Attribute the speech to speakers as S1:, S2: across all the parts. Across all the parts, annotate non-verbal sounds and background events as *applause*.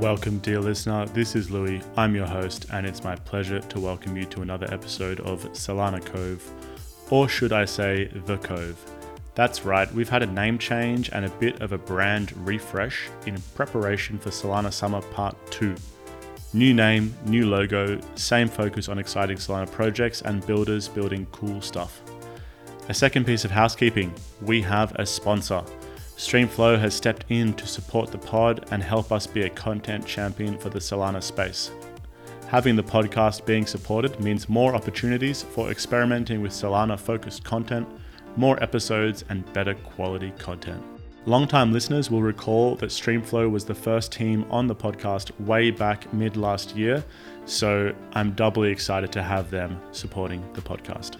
S1: Welcome, dear listener. This is Louis. I'm your host, and it's my pleasure to welcome you to another episode of Solana Cove, or should I say, The Cove. That's right, we've had a name change and a bit of a brand refresh in preparation for Solana Summer Part 2. New name, new logo, same focus on exciting Solana projects and builders building cool stuff. A second piece of housekeeping we have a sponsor. Streamflow has stepped in to support the pod and help us be a content champion for the Solana space. Having the podcast being supported means more opportunities for experimenting with Solana focused content, more episodes, and better quality content. Longtime listeners will recall that Streamflow was the first team on the podcast way back mid last year, so I'm doubly excited to have them supporting the podcast.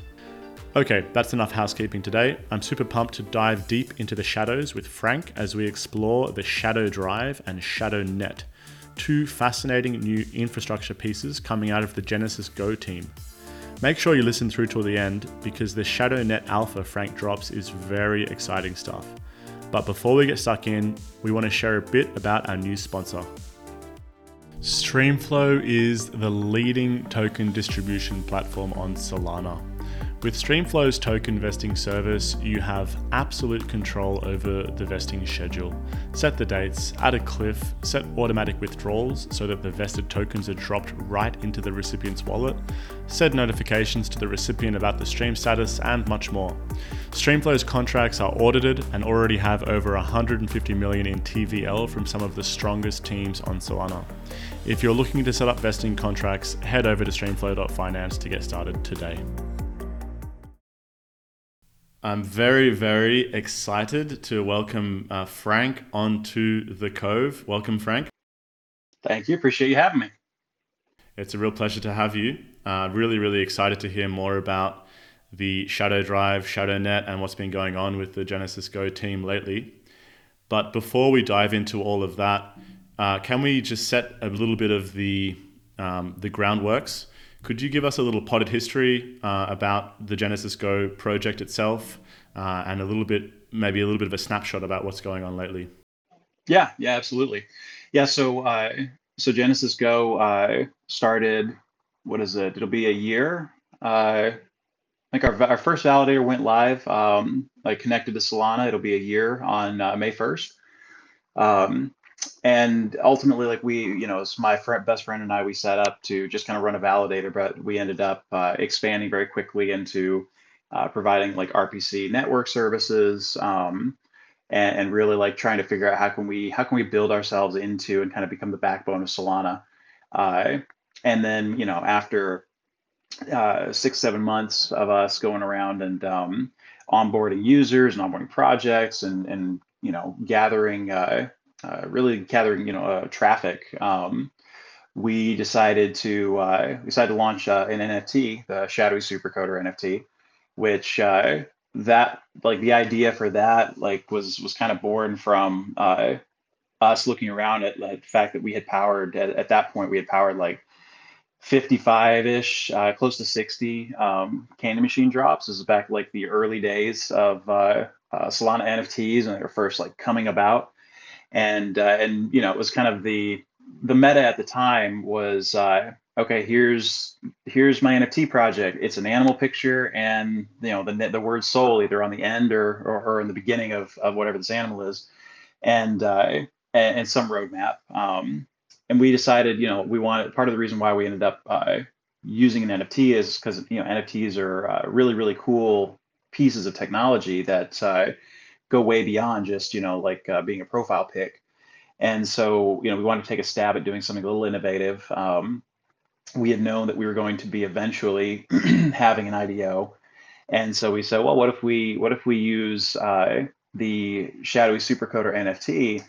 S1: Okay, that's enough housekeeping today. I'm super pumped to dive deep into the shadows with Frank as we explore the Shadow Drive and Shadow Net, two fascinating new infrastructure pieces coming out of the GenesysGo team. Make sure you listen through till the end because the Shadow Net Alpha Frank drops is very exciting stuff. But before we get stuck in, we want to share a bit about our new sponsor. Streamflow is the leading token distribution platform on Solana. With Streamflow's token vesting service, you have absolute control over the vesting schedule. Set the dates, add a cliff, set automatic withdrawals so that the vested tokens are dropped right into the recipient's wallet, set notifications to the recipient about the stream status, and much more. Streamflow's contracts are audited and already have over 150 million in TVL from some of the strongest teams on Solana. If you're looking to set up vesting contracts, head over to streamflow.finance to get started today. I'm very, very excited to welcome uh, Frank onto the Cove. Welcome, Frank.
S2: Thank you. Appreciate you having me.
S1: It's a real pleasure to have you. Uh, really, really excited to hear more about the Shadow Drive, Shadow Net, and what's been going on with the GenesysGo team lately. But before we dive into all of that, uh, can we just set a little bit of the um, the groundworks could you give us a little potted history uh, about the GenesysGo project itself uh, and a little bit, maybe a little bit of a snapshot about what's going on lately?
S2: Yeah, yeah, absolutely. Yeah, so uh, so GenesysGo uh, started. What is it? It'll be a year. Uh, I think our our first validator went live, um, like connected to Solana. It'll be a year on uh, May first. Um, and ultimately like we you know my friend, best friend and i we set up to just kind of run a validator but we ended up uh, expanding very quickly into uh, providing like rpc network services um, and, and, really like trying to figure out how can we how can we build ourselves into and kind of become the backbone of solana. Uh, and then you know after uh, six seven months of us going around and um, onboarding users and onboarding projects and and you know gathering uh, really gathering, you know, uh, traffic, um, we decided to uh, decided to launch uh, an NFT, the Shadowy Supercoder NFT, which uh, that like the idea for that like was was kind of born from uh, us looking around at the fact that we had powered at, at that point we had powered like 55-ish, uh, close to 60 um, candy machine drops. This is back like the early days of uh, uh, Solana NFTs and they were first like coming about and uh, and you know it was kind of the the meta at the time was uh, okay here's here's my nft project. It's an animal picture and you know the the word soul either on the end or or, or in the beginning of, of whatever this animal is. And uh, and, and some roadmap. Um, and we decided you know we wanted part of the reason why we ended up uh, using an nft is because you know nfts are uh, really really cool pieces of technology that uh, go way beyond just you know like uh, being a profile pic. And so you know we wanted to take a stab at doing something a little innovative. Um, we had known that we were going to be eventually *clears throat* having an ido and so we said well what if we what if we use uh, the shadowy supercoder nft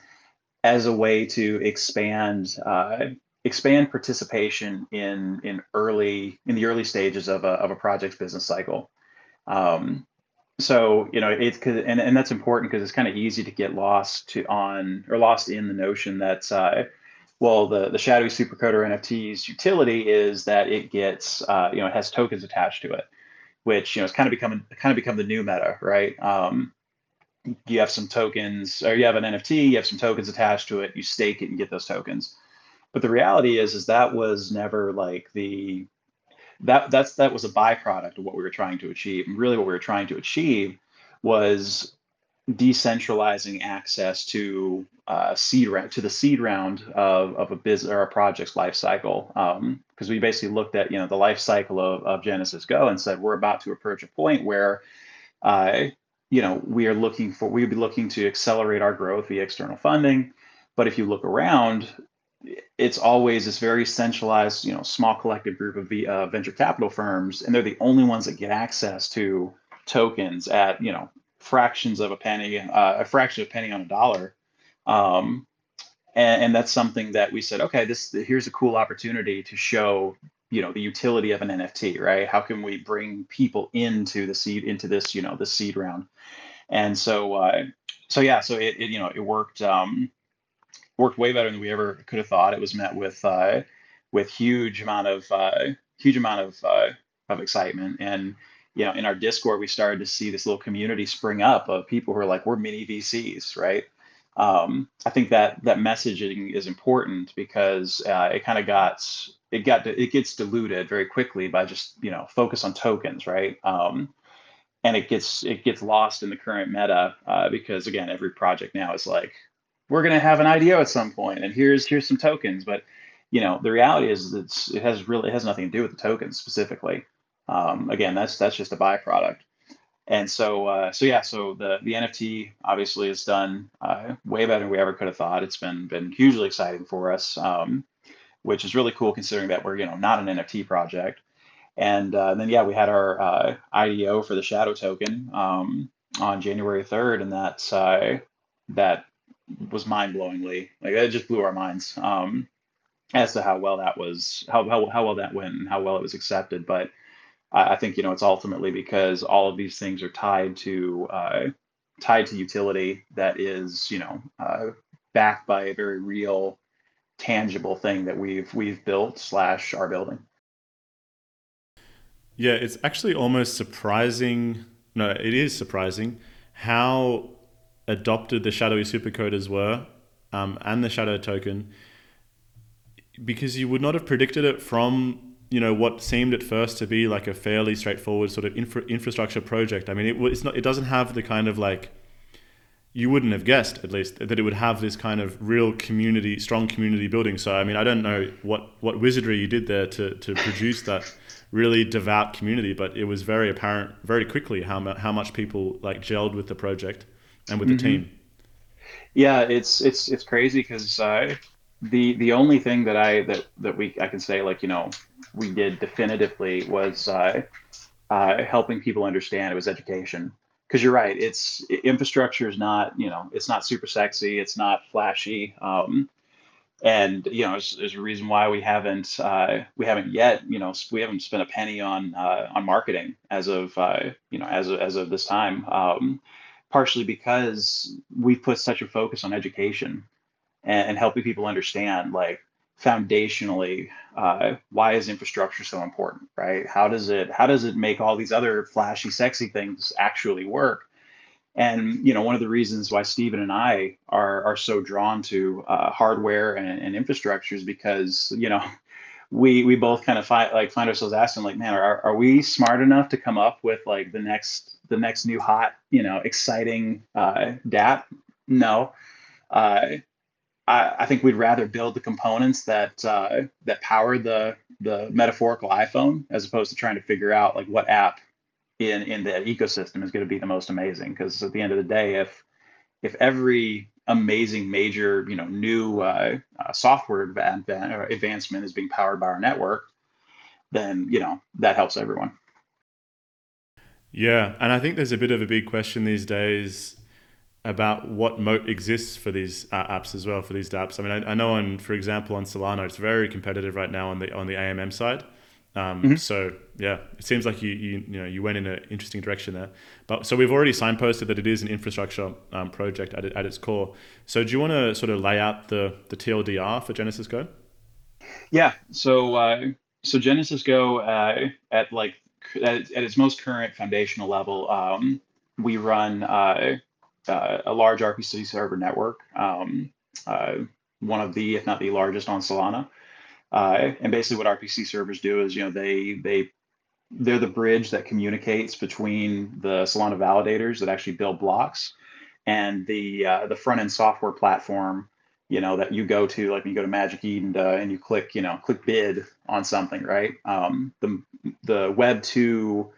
S2: as a way to expand uh, expand participation in in early in the early stages of a, of a project's business cycle? Um, so you know it's and, and that's important because it's kind of easy to get lost to on or lost in the notion that uh, well the the shadowy supercoder nft's utility is that it gets uh, you know it has tokens attached to it which you know it's kind of becoming kind of become the new meta right? Um, you have some tokens or you have an nft you have some tokens attached to it you stake it and get those tokens. But the reality is is that was never like the that that's that was a byproduct of what we were trying to achieve. And really, what we were trying to achieve was decentralizing access to uh, seed round to the seed round of, of a business or a project's life cycle. Because um, we basically looked at you know the life cycle of, of GenesysGo and said we're about to approach a point where uh, you know we are looking for we'd be looking to accelerate our growth via external funding. But if you look around, it's always this very centralized, you know, small collective group of uh, venture capital firms, and they're the only ones that get access to tokens at you know fractions of a penny, uh, a fraction of a penny on a dollar. Um, and, and, that's something that we said, okay, this here's a cool opportunity to show you know the utility of an NFT, right? How can we bring people into the seed into this you know the seed round? And so uh, so yeah, so it, it you know it worked. Um, worked way better than we ever could have thought. It was met with uh, with huge amount of uh, huge amount of uh, of excitement. And you know in our discord we started to see this little community spring up of people who are like we're mini vcs right? Um, i think that that messaging is important because uh, it kind of got it got it gets diluted very quickly by just you know focus on tokens right? Um, and it gets it gets lost in the current meta uh, because again every project now is like we're going to have an IDO at some point, and here's here's some tokens. But you know, the reality is it's it has really it has nothing to do with the tokens specifically. Um, again, that's that's just a byproduct. And so uh, so yeah, so the the NFT obviously has done uh, way better than we ever could have thought. It's been been hugely exciting for us, um, which is really cool considering that we're you know not an NFT project. And, uh, then yeah, we had our uh, IDO for the Shadow token um, on January 3rd, and that's uh, that was mind blowingly like it just blew our minds um, as to how well that was how, how how well that went and how well it was accepted. But I, I think you know it's ultimately because all of these things are tied to uh, tied to utility that is you know uh, backed by a very real tangible thing that we've we've built slash are building.
S1: Yeah, it's actually almost surprising. No, it is surprising how adopted the shadowy supercoders were um, and the shadow token because you would not have predicted it from you know what seemed at first to be like a fairly straightforward sort of infra- infrastructure project. I mean, it, it's not. It doesn't have the kind of like you wouldn't have guessed at least that it would have this kind of real community, strong community building. So I mean, I don't know what what wizardry you did there to to produce that really devout community, but it was very apparent very quickly how how much people like gelled with the project and with mm-hmm. the team.
S2: Yeah, it's it's it's crazy because uh, the the only thing that I that that we I can say like you know we did definitively was uh, uh, helping people understand it was education because you're right it's infrastructure is not you know it's not super sexy it's not flashy um, and you know there's, there's, a reason why we haven't uh, we haven't yet you know we haven't spent a penny on uh, on marketing as of uh, you know as of, as of this time um, partially because we've put such a focus on education and, and helping people understand like foundationally uh, why is infrastructure so important right? How does it how does it make all these other flashy sexy things actually work? And you know one of the reasons why Stephen and I are are so drawn to uh, hardware and, and infrastructure is because you know *laughs* we we both kind of find like find ourselves asking like man are, are we smart enough to come up with like the next the next new hot you know exciting uh, DApp no. Uh, I, I think we'd rather build the components that uh, that power the the metaphorical iPhone as opposed to trying to figure out like what app in in the ecosystem is going to be the most amazing. Because at the end of the day if if every amazing major you know new uh, uh, software advancement is being powered by our network then you know that helps everyone
S1: yeah and i think there's a bit of a big question these days about what moat exists for these uh, apps as well for these dapps i mean I, I, know on for example on solana it's very competitive right now on the on the amm side um, mm-hmm. So yeah, it seems like you, you you know you went in an interesting direction there. But so we've already signposted that it is an infrastructure um, project at, at its core. So do you want to sort of lay out the the TLDR for GenesysGo?
S2: Yeah. So uh, so GenesysGo uh, at like at, at, its most current foundational level, um, we run uh, uh a large RPC server network. Um, uh, one of the, if not the largest on Solana. Uh, and basically, what RPC servers do is, you know, they they they're the bridge that communicates between the Solana validators that actually build blocks and the uh, the front end software platform you know that you go to like when you go to magic eden uh, and you click you know click bid on something right? Um, the the web 2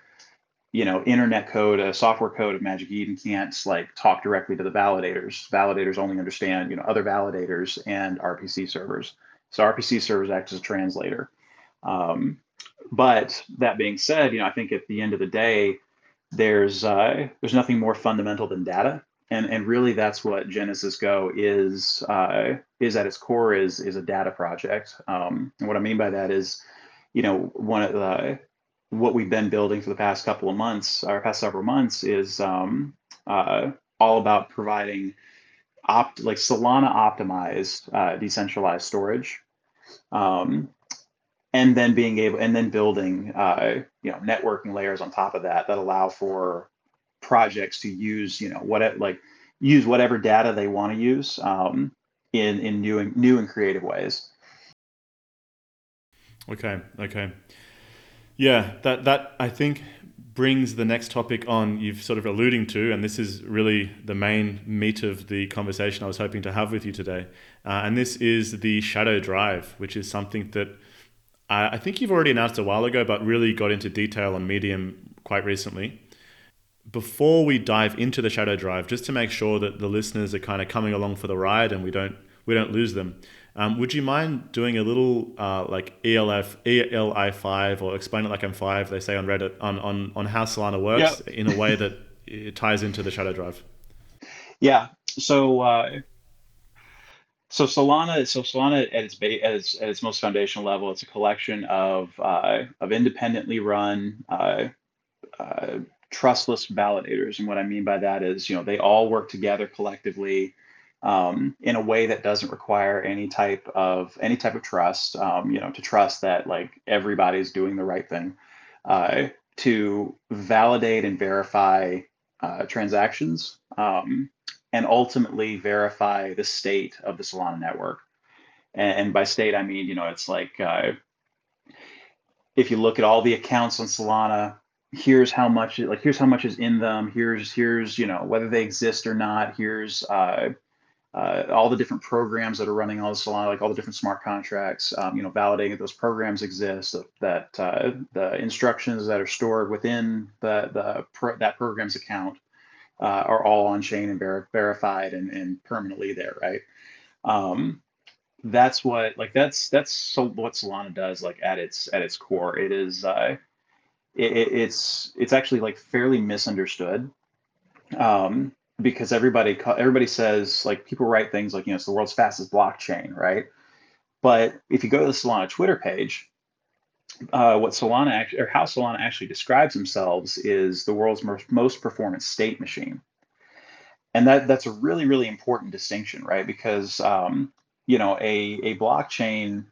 S2: you know internet code a software code of magic eden can't like talk directly to the validators. Validators only understand you know other validators and rpc servers. So rpc servers act as a translator. Um, but that being said you know i think at the end of the day there's uh, there's nothing more fundamental than data and and really that's what GenesysGo is uh, is at its core is is a data project. Um, and what I mean by that is, you know, one of the what we've been building for the past couple of months, or past several months, is um, uh, all about providing opt like Solana optimized uh, decentralized storage. Um, and then being able and then building uh, you know networking layers on top of that that allow for projects to use you know what like use whatever data they want to use um, in in new and new and creative ways.
S1: Okay okay. Yeah that that i think brings the next topic on you've sort of alluding to and this is really the main meat of the conversation i was hoping to have with you today. Uh, and this is the shadow drive which is something that I, I think you've already announced a while ago but really got into detail on medium quite recently before we dive into the shadow drive, just to make sure that the listeners are kind of coming along for the ride and we don't we don't lose them, um, would you mind doing a little uh, like ELF ELI five or explain it like I'm five? They say on Reddit on on on how Solana works yep. in a way that it ties into the shadow drive.
S2: Yeah. So. Uh, so Solana, so Solana at its base, at its, at its most foundational level, it's a collection of uh, of independently run uh, uh, trustless validators. And what I mean by that is, you know, they all work together collectively um, in a way that doesn't require any type of any type of trust. Um, you know, to trust that like everybody's doing the right thing. Uh, to validate and verify uh, transactions um, and ultimately verify the state of the Solana network. And, and by state, I mean, you know, it's like uh, if you look at all the accounts on Solana, here's how much like here's how much is in them here's here's you know whether they exist or not here's uh, uh, all the different programs that are running on Solana, like all the different smart contracts, um, you know, validating that those programs exist, that uh, the instructions that are stored within the the pro- that program's account uh, are all on chain and ver- verified and, and permanently there, right? Um, that's what like that's that's so what Solana does like at its at its core. It is uh, it, it's it's actually like fairly misunderstood um, because everybody everybody says like people write things like you know it's the world's fastest blockchain, right? But if you go to the Solana Twitter page, uh, what Solana actually, or how Solana actually describes themselves is the world's most, most performant state machine, and that that's a really really important distinction, right? Because um, you know a a blockchain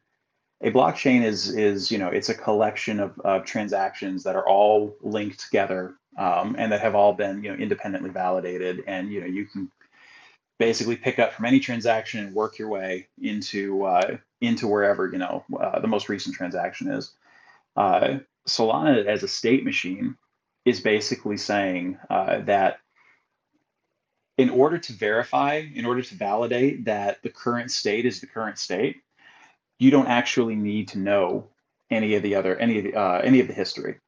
S2: a blockchain is is you know it's a collection of, of transactions that are all linked together um, and that have all been you know independently validated. And you know you can basically pick up from any transaction and work your way into uh, into wherever you know uh, the most recent transaction is. Uh, solana as a state machine is basically saying uh, that in order to verify in order to validate that the current state is the current state you don't actually need to know any of the other any of the uh, any of the history.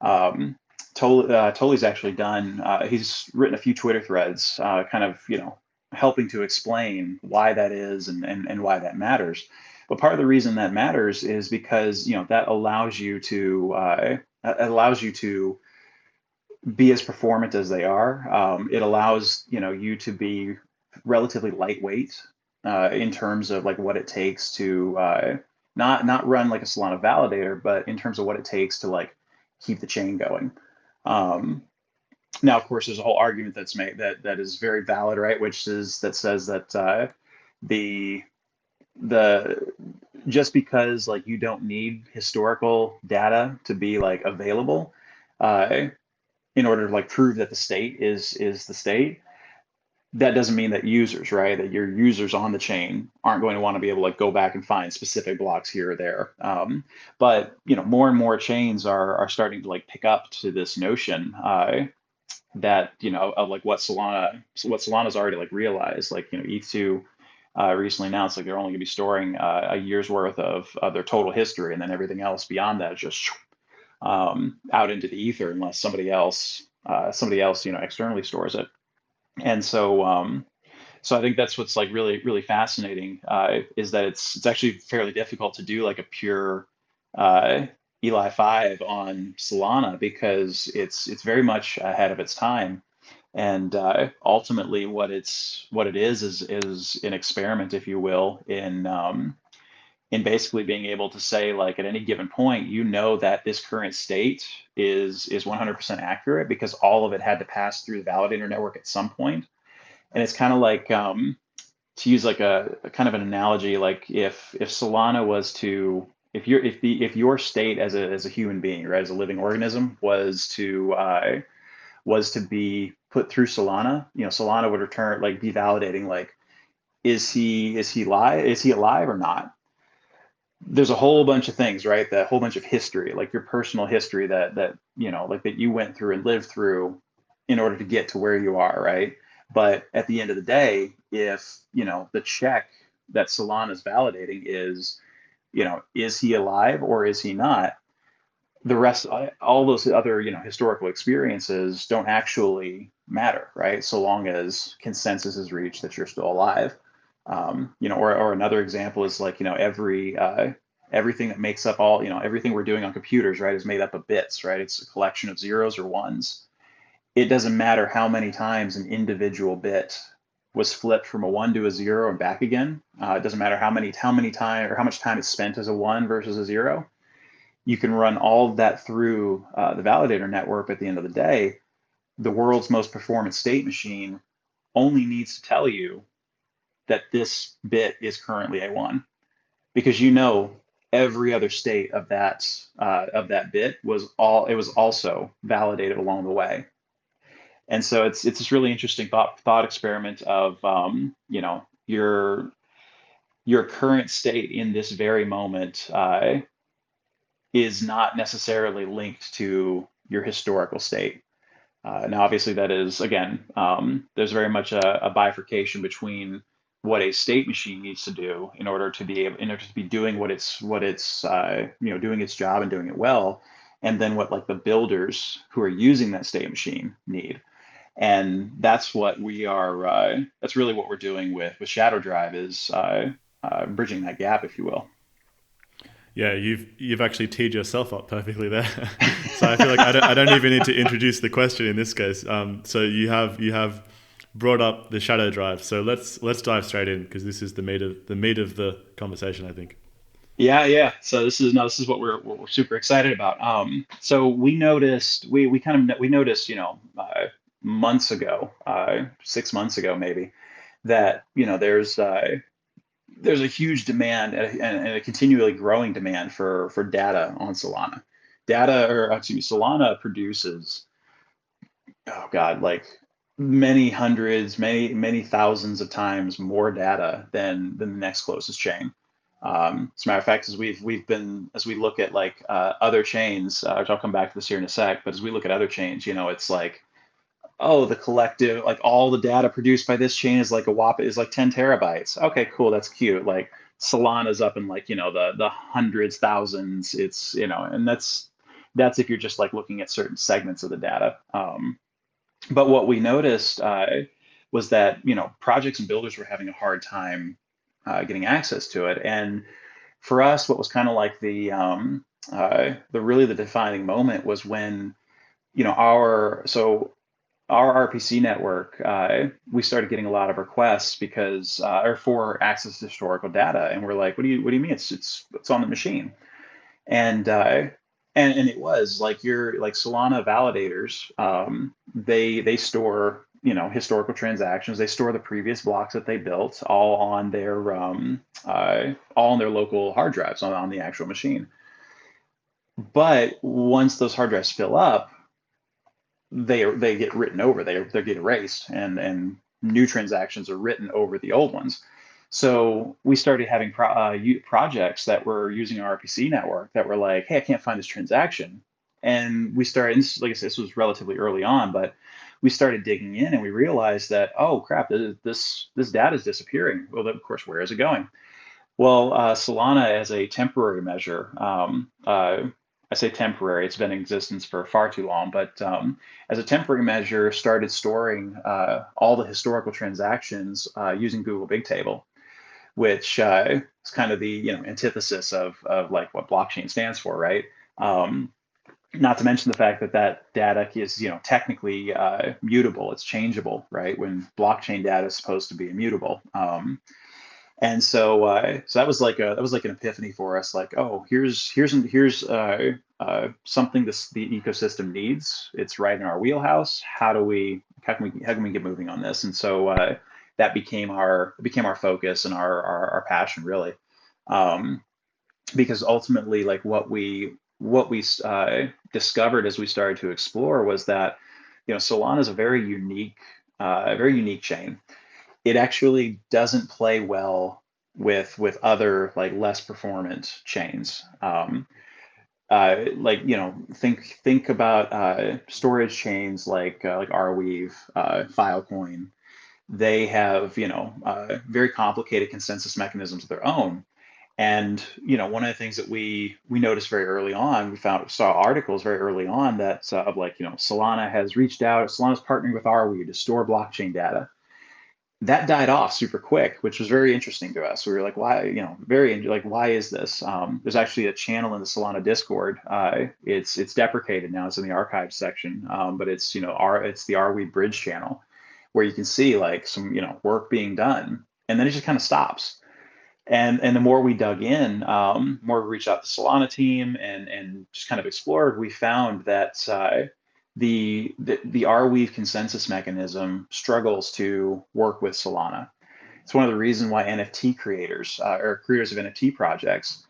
S2: Um, Tol, uh, Toly's actually done. Uh, he's written a few Twitter threads, uh, kind of you know helping to explain why that is and, and and why that matters. But part of the reason that matters is because you know that allows you to uh, allows you to be as performant as they are. Um, it allows you know you to be relatively lightweight uh, in terms of like what it takes to uh, not not run like a Solana validator, but in terms of what it takes to like keep the chain going. Um, now, of course, there's a whole argument that's made that that is very valid, right? Which is that says that uh, the the just because like you don't need historical data to be like available uh, in order to like prove that the state is is the state that doesn't mean that users, right, that your users on the chain aren't going to want to be able to go back and find specific blocks here or there. Um, but you know, more and more chains are are starting to like pick up to this notion uh, that you know of like what Solana what Solana's already like realized. Like you know, ETH2 uh, recently announced like they're only going to be storing uh, a year's worth of, of their total history, and then everything else beyond that is just um, out into the ether unless somebody else uh, somebody else you know externally stores it and so um, so I think that's what's like really really fascinating uh, is that it's it's actually fairly difficult to do like a pure uh, Eli five on Solana because it's it's very much ahead of its time, and uh, ultimately what it's what it is is is an experiment, if you will, in um, in basically being able to say like at any given point you know that this current state is is 100% accurate because all of it had to pass through the validator network at some point. And it's kind of like um, to use like a, a, kind of an analogy like if if solana was to if you're if the if your state as a as a human being right as a living organism was to uh, was to be put through solana you know solana would return like be validating like is he is he live is he alive or not there's a whole bunch of things, right? That whole bunch of history, like your personal history that that you know, like that you went through and lived through in order to get to where you are, right? But at the end of the day, if you know the check that Solana is validating is, you know, is he alive or is he not? The rest, all those other you know historical experiences don't actually matter, right? So long as consensus is reached that you're still alive. Um, you know, or, or another example is like, you know, every uh, everything that makes up all, you know, everything we're doing on computers, right, is made up of bits, right? It's a collection of zeros or ones. It doesn't matter how many times an individual bit was flipped from a one to a zero and back again. Uh, it doesn't matter how many how many time or how much time it's spent as a one versus a zero. You can run all of that through uh, the validator network. At the end of the day, the world's most performant state machine only needs to tell you that this bit is currently a one. Because you know every other state of that uh, of that bit was all it was also validated along the way. And so it's it's this really interesting thought thought experiment of um, you know your your current state in this very moment uh, is not necessarily linked to your historical state. Uh, now obviously that is again um, there's very much a, a bifurcation between what a state machine needs to do in order to be able in order to be doing what it's what it's uh, you know doing its job and doing it well and then what like the builders who are using that state machine need and that's what we are uh, that's really what we're doing with with shadow drive is uh, uh bridging that gap if you will
S1: yeah, you've you've actually teed yourself up perfectly there. *laughs* so I feel like I don't, I don't even need to introduce the question in this case. Um, so you have you have brought up the shadow drive. So let's let's dive straight in because this is the meat of the meat of the conversation, I think.
S2: Yeah, yeah. So this is no, this is what we're we're super excited about. Um, so we noticed we we kind of we noticed you know uh, months ago, uh, six months ago maybe, that you know there's uh, there's a huge demand and a, and a continually growing demand for for data on Solana. Data or excuse me, Solana produces oh god like many hundreds, many many thousands of times more data than than the next closest chain. Um, as a matter of fact, as we've we've been as we look at like uh, other chains, uh, which I'll come back to this here in a sec, but as we look at other chains, you know, it's like, oh, the collective, like all the data produced by this chain is like a whop is like 10 terabytes. Okay, cool, that's cute. Like Solana's up in like you know the the hundreds, thousands. It's you know, and that's that's if you're just like looking at certain segments of the data. Um, but what we noticed uh, was that you know projects and builders were having a hard time uh, getting access to it, and for us, what was kind of like the um, uh, the really the defining moment was when you know our so our RPC network, uh, we started getting a lot of requests because, uh, or for access to historical data, and we're like, "What do you, what do you mean? It's it's it's on the machine," and uh, and and it was like your like Solana validators, um, they they store you know historical transactions. They store the previous blocks that they built all on their um, uh, all on their local hard drives on, on the actual machine. But once those hard drives fill up, they they get written over. They they get erased, and and new transactions are written over the old ones. So we started having pro- uh, projects that were using our RPC network that were like, hey, I can't find this transaction. And we started, and this, like I said, this was relatively early on, but we started digging in and we realized that, oh crap, this this, this data is disappearing. Well, of course, where is it going? Well, uh, Solana as a temporary measure, um, uh, I say temporary, it's been in existence for far too long, but um, as a temporary measure, started storing uh, all the historical transactions uh, using Google Bigtable which uh, is kind of the you know antithesis of of like what blockchain stands for, right? Um, not to mention the fact that that data is you know technically uh, mutable, it's changeable, right? When blockchain data is supposed to be immutable. Um, and so uh, so that was like a that was like an epiphany for us like oh here's here's here's uh, uh, something this the ecosystem needs it's right in our wheelhouse how do we how can we how can we get moving on this and so uh, that became our became our focus and our our, our passion really. Um, because ultimately like what we what we uh, discovered as we started to explore was that you know solana is a very unique uh, very unique chain. It actually doesn't play well with with other like less performant chains. Um, uh, like you know think think about uh, storage chains like uh, like arweave uh, filecoin they have you know uh, very complicated consensus mechanisms of their own. And you know one of the things that we we noticed very early on we found saw articles very early on that uh, of like you know solana has reached out solana's partnering with arweave to store blockchain data. That died off super quick which was very interesting to us. We were like why you know very like why is this? Um, there's actually a channel in the solana discord uh, it's it's deprecated now it's in the archives section um, but it's you know our it's the arweave bridge channel where you can see like some you know work being done and then it just kind of stops. And and the more we dug in um, more we reached out to solana team and and just kind of explored we found that uh, the, the the arweave consensus mechanism struggles to work with solana. It's one of the reasons why nft creators uh, or creators of nft projects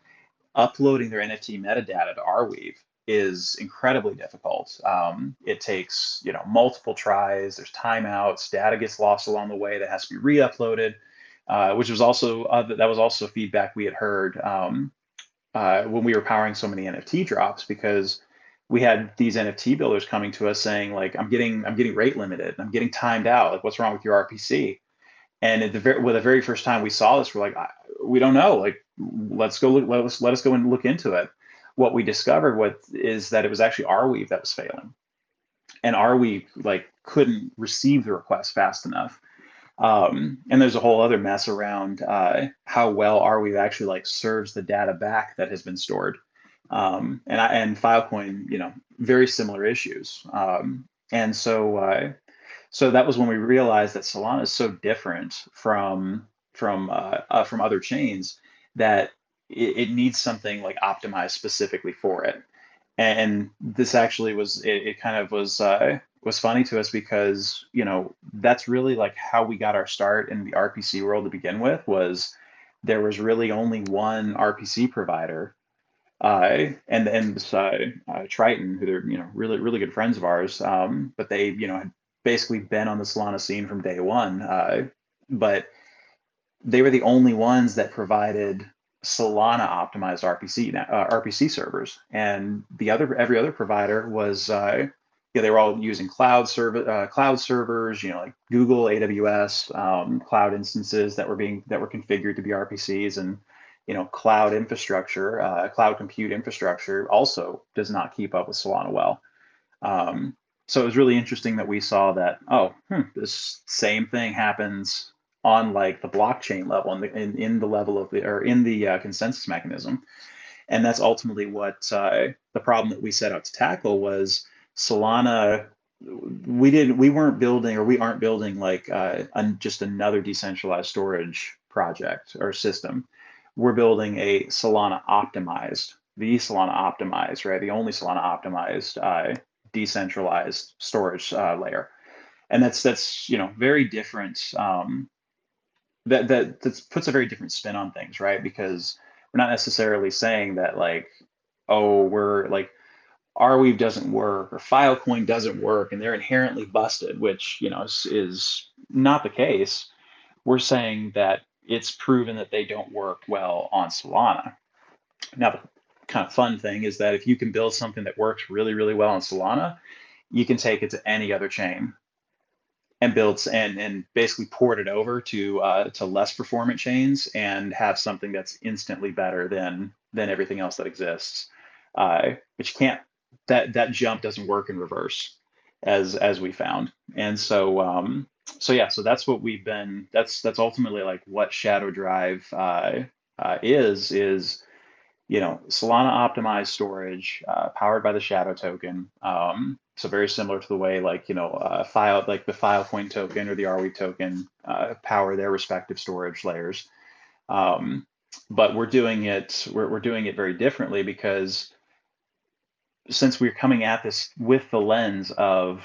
S2: uploading their nft metadata to arweave is incredibly difficult. Um, it takes you know multiple tries. There's timeouts. Data gets lost along the way that has to be re-uploaded, uh, which was also uh, that was also feedback we had heard um, uh, when we were powering so many NFT drops because we had these NFT builders coming to us saying like I'm getting I'm getting rate limited. I'm getting timed out. Like what's wrong with your RPC? And at the very, well, the very first time we saw this, we're like, we don't know. Like, let's go look. Let us let us go and look into it what we discovered is that it was actually Arweave that was failing, and Arweave like couldn't receive the request fast enough. Um, and there's a whole other mess around uh, how well Arweave actually like serves the data back that has been stored. Um, and I, and Filecoin, you know, very similar issues. Um, and so uh, so that was when we realized that Solana is so different from from uh, uh, from other chains that it, it needs something like optimized specifically for it. And this actually was it, it kind of was uh, was funny to us because you know that's really like how we got our start in the RPC world to begin with was there was really only one RPC provider uh, and and uh, uh, Triton, who they're you know really really good friends of ours, um, but they you know had basically been on the Solana scene from day one. Uh, but they were the only ones that provided Solana optimized RPC uh, RPC servers, and the other every other provider was uh, yeah they were all using cloud server uh, cloud servers, you know like Google AWS um, cloud instances that were being that were configured to be RPCs, and you know cloud infrastructure, uh, cloud compute infrastructure also does not keep up with Solana well. Um, so it was really interesting that we saw that oh hmm, this same thing happens on like the blockchain level and in, in, in, the level of the or in the uh, consensus mechanism. And that's ultimately what uh, the problem that we set out to tackle was solana we didn't we weren't building or we aren't building like uh, an, just another decentralized storage project or system. We're building a solana optimized the solana optimized right the only solana optimized uh, decentralized storage uh, layer. And that's that's you know very different um, that that that puts a very different spin on things, right? Because we're not necessarily saying that like, oh, we're like Arweave doesn't work or Filecoin doesn't work and they're inherently busted, which you know is, is not the case. We're saying that it's proven that they don't work well on Solana. Now, the kind of fun thing is that if you can build something that works really, really well on Solana, you can take it to any other chain and build and and basically port it over to uh, to less performant chains and have something that's instantly better than than everything else that exists. Uh, but you can't that that jump doesn't work in reverse as as we found. And so um, so yeah, so that's what we've been. That's that's ultimately like what Shadow Drive uh, uh, is is you know Solana optimized storage uh, powered by the Shadow token. Um, so very similar to the way like you know uh, file like the Filecoin token or the Arweave token uh, power their respective storage layers. Um, but we're doing it we're, we're doing it very differently because since we're coming at this with the lens of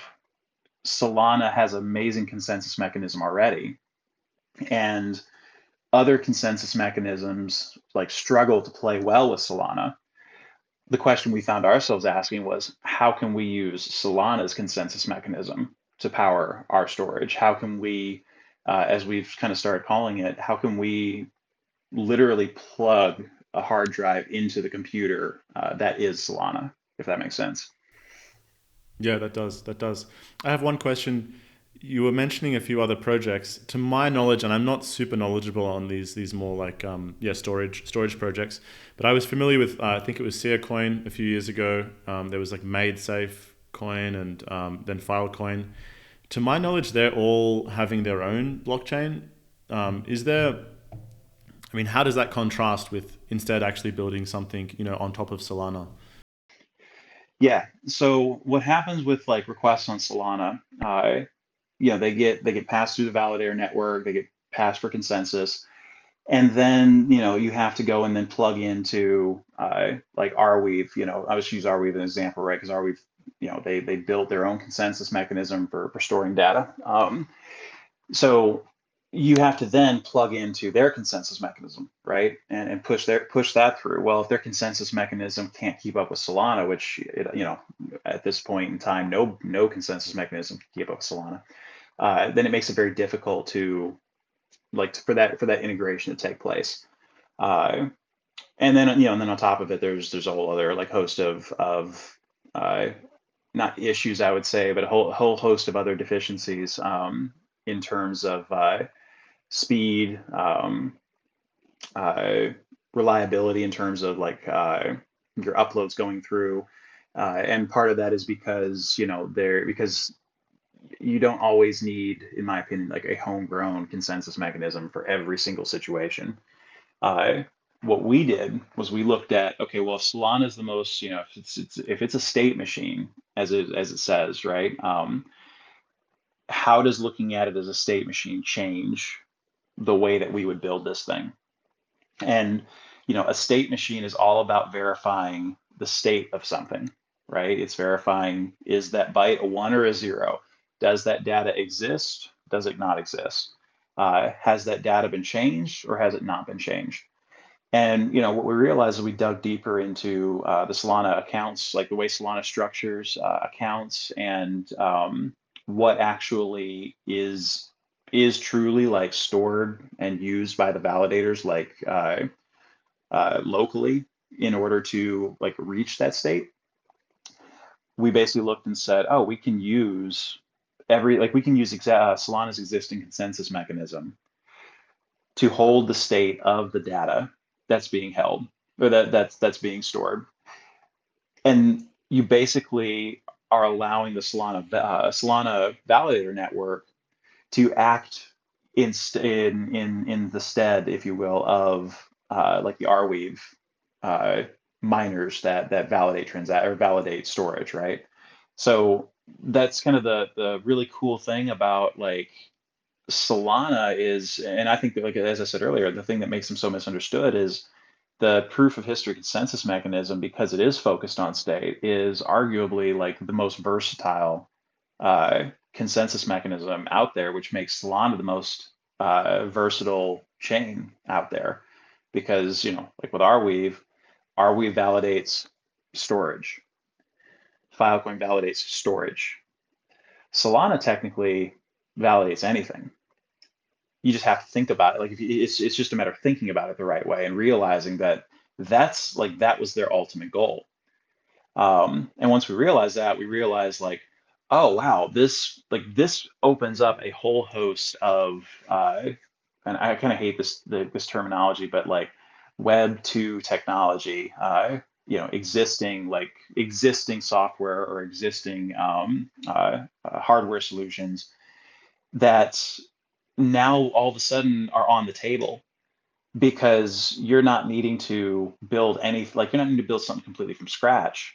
S2: Solana has amazing consensus mechanism already. And other consensus mechanisms like struggle to play well with Solana. The question we found ourselves asking was how can we use Solana's consensus mechanism to power our storage? How can we, uh, as we've kind of started calling it, how can we literally plug a hard drive into the computer uh, that is Solana, if that makes sense?
S1: Yeah, that does. That does. I have one question. You were mentioning a few other projects. To my knowledge, and I'm not super knowledgeable on these these more like um, yeah storage storage projects, but I was familiar with uh, I think it was Coin a few years ago. Um, there was like MaidSafe Coin and um, then Filecoin. To my knowledge, they're all having their own blockchain. Um, is there? I mean, how does that contrast with instead actually building something you know on top of Solana?
S2: Yeah. So what happens with like requests on Solana? Uh, you know, they get they get passed through the validator network. They get passed for consensus, and then you know you have to go and then plug into uh, like Arweave. You know, I was use Arweave as an example, right? Because Arweave, you know, they they built their own consensus mechanism for for storing data. Um, so you have to then plug into their consensus mechanism, right? And, and push their push that through. Well, if their consensus mechanism can't keep up with Solana, which it, you know at this point in time, no no consensus mechanism can keep up with Solana, uh, then it makes it very difficult to like for that for that integration to take place. Uh, and then you know, and then on top of it, there's there's a whole other like host of of uh, not issues I would say, but a whole whole host of other deficiencies um, in terms of uh, speed, um, uh, reliability in terms of like uh, your uploads going through. Uh, and part of that is because, you know, there, because you don't always need, in my opinion, like a homegrown consensus mechanism for every single situation. Uh, what we did was we looked at okay, well, if Solana is the most, you know, if it's, it's if it's a state machine as it as it says, right? Um, how does looking at it as a state machine change the way that we would build this thing. And you know, a state machine is all about verifying the state of something, right? It's verifying is that byte a one or a zero? Does that data exist? Does it not exist? Uh, has that data been changed or has it not been changed? And you know what we realized as we dug deeper into uh, the Solana accounts, like the way Solana structures uh, accounts, and um, what actually is is truly like stored and used by the validators like uh, uh, locally in order to like reach that state. We basically looked and said oh we can use every like we can use exa- uh, solana's existing consensus mechanism to hold the state of the data that's being held or that that's that's being stored. And you basically are allowing the solana uh, solana validator network to act in in in in the stead, if you will, of uh, like the Arweave uh, miners that that validate transact or validate storage, right? So that's kind of the the really cool thing about like Solana is, and I think that like as I said earlier, the thing that makes them so misunderstood is the proof of history consensus mechanism because it is focused on state is arguably like the most versatile uh, consensus mechanism out there, which makes Solana the most uh, versatile chain out there. Because, you know, like with our weave, Arweave, Arweave validates storage. Filecoin validates storage. Solana technically validates anything, you just have to think about it. Like if you, it's it's just a matter of thinking about it the right way and realizing that that's like that was their ultimate goal. Um, and once we realized that, we realized like, oh wow, this like this opens up a whole host of uh, and I kind of hate this the, this terminology, but like Web two technology, uh, you know, existing like existing software or existing um, uh, uh, hardware solutions that now all of a sudden are on the table because you're not needing to build any like you're not needing to build something completely from scratch.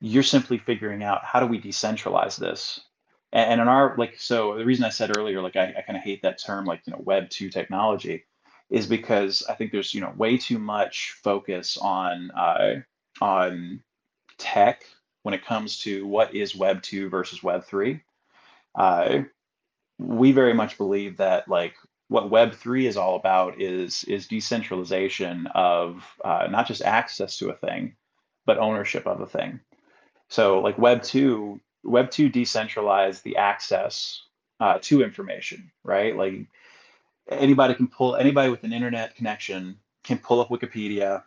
S2: You're simply figuring out how do we decentralize this? And, and in our like so the reason i said earlier like i, I kind of hate that term like you know web 2 technology is because i think there's you know way too much focus on uh, on tech when it comes to what is web 2 versus web 3 uh, we very much believe that like what web 3 is all about is is decentralization of uh, not just access to a thing but ownership of a thing. So like web 2 web 2 decentralized the access uh, to information right? Like anybody can pull anybody with an internet connection can pull up wikipedia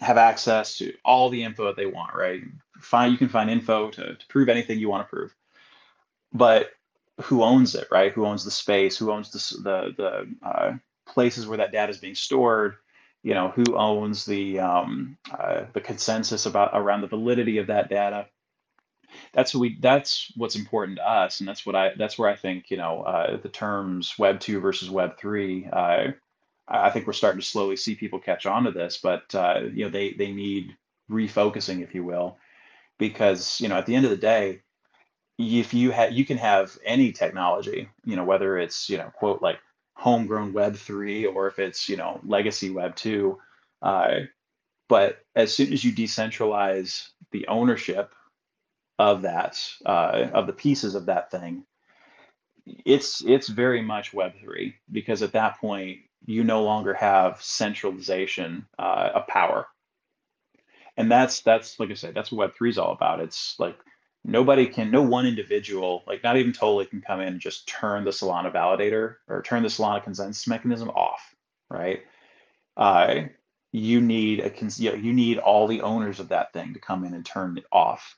S2: have access to all the info that they want right? Find you can find info to, to prove anything you want to prove. But who owns it, right? Who owns the space? Who owns the the, the uh, places where that data is being stored? You know, who owns the um, uh, the consensus about around the validity of that data? That's what we. That's what's important to us, and that's what I. That's where I think you know uh, the terms Web two versus Web three. Uh, I think we're starting to slowly see people catch on to this, but uh, you know they they need refocusing, if you will, because you know at the end of the day, if you have you can have any technology you know whether it's you know quote like homegrown web 3 or if it's you know legacy web 2 uh, but as soon as you decentralize the ownership of that uh, of the pieces of that thing it's it's very much web 3 because at that point you no longer have centralization uh, of power. And that's that's like i said that's what web 3 is all about. It's like nobody can, no one individual, like not even Toly can come in and just turn the Solana validator or turn the Solana consensus mechanism off, right? Uh, you need a you, know, you need all the owners of that thing to come in and turn it off,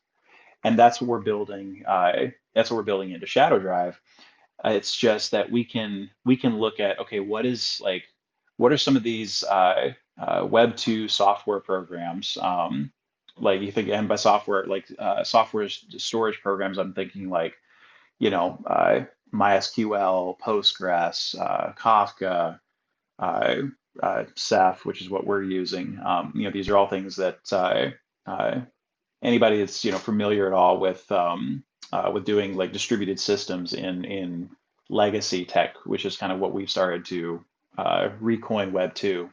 S2: and that's what we're building. Uh, that's what we're building into Shadow Drive. Uh, it's just that we can we can look at okay, what is like, what are some of these uh, uh, Web two software programs? Um, like you think and by software like uh, software storage programs i'm thinking like you know uh, mysql postgres uh, kafka uh, uh, ceph which is what we're using. Um, you know these are all things that uh, uh, anybody that's you know familiar at all with um, with doing like distributed systems in in legacy tech which is kind of what we've started to uh, recoin web 2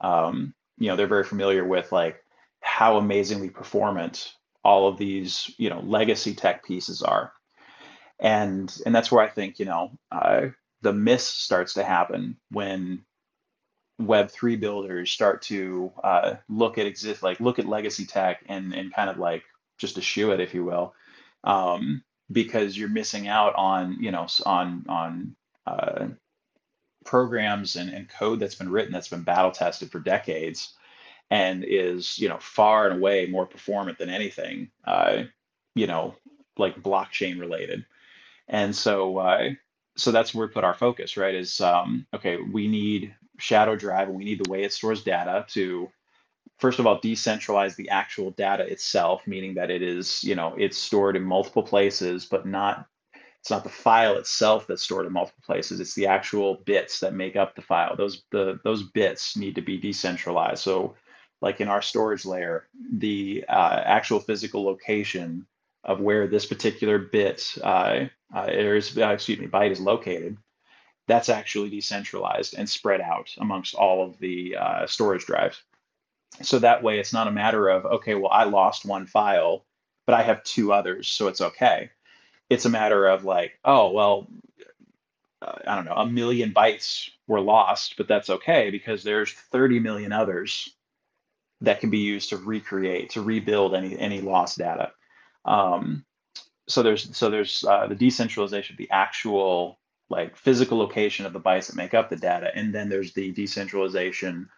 S2: um, you know they're very familiar with like how amazingly performant all of these you know legacy tech pieces are. And and that's where i think you know uh, the miss starts to happen when web 3 builders start to uh, look at exist like look at legacy tech and and kind of like just eschew it if you will um, because you're missing out on you know on on uh, programs and, and code that's been written that's been battle tested for decades and is you know far and away more performant than anything uh, you know like blockchain related. And so uh, so that's where we put our focus right is um, okay we need shadow drive and we need the way it stores data to first of all decentralize the actual data itself meaning that it is you know it's stored in multiple places but not it's not the file itself that's stored in multiple places it's the actual bits that make up the file. Those the those bits need to be decentralized. So like in our storage layer, the uh, actual physical location of where this particular bit uh, uh, is, uh, excuse me, byte is located, that's actually decentralized and spread out amongst all of the uh, storage drives. So that way, it's not a matter of okay, well, I lost one file, but I have two others, so it's okay. It's a matter of like, oh, well, uh, I don't know, a million bytes were lost, but that's okay because there's 30 million others that can be used to recreate to rebuild any any lost data. Um, so there's so there's uh, the decentralization of the actual like physical location of the bytes that make up the data, and then there's the decentralization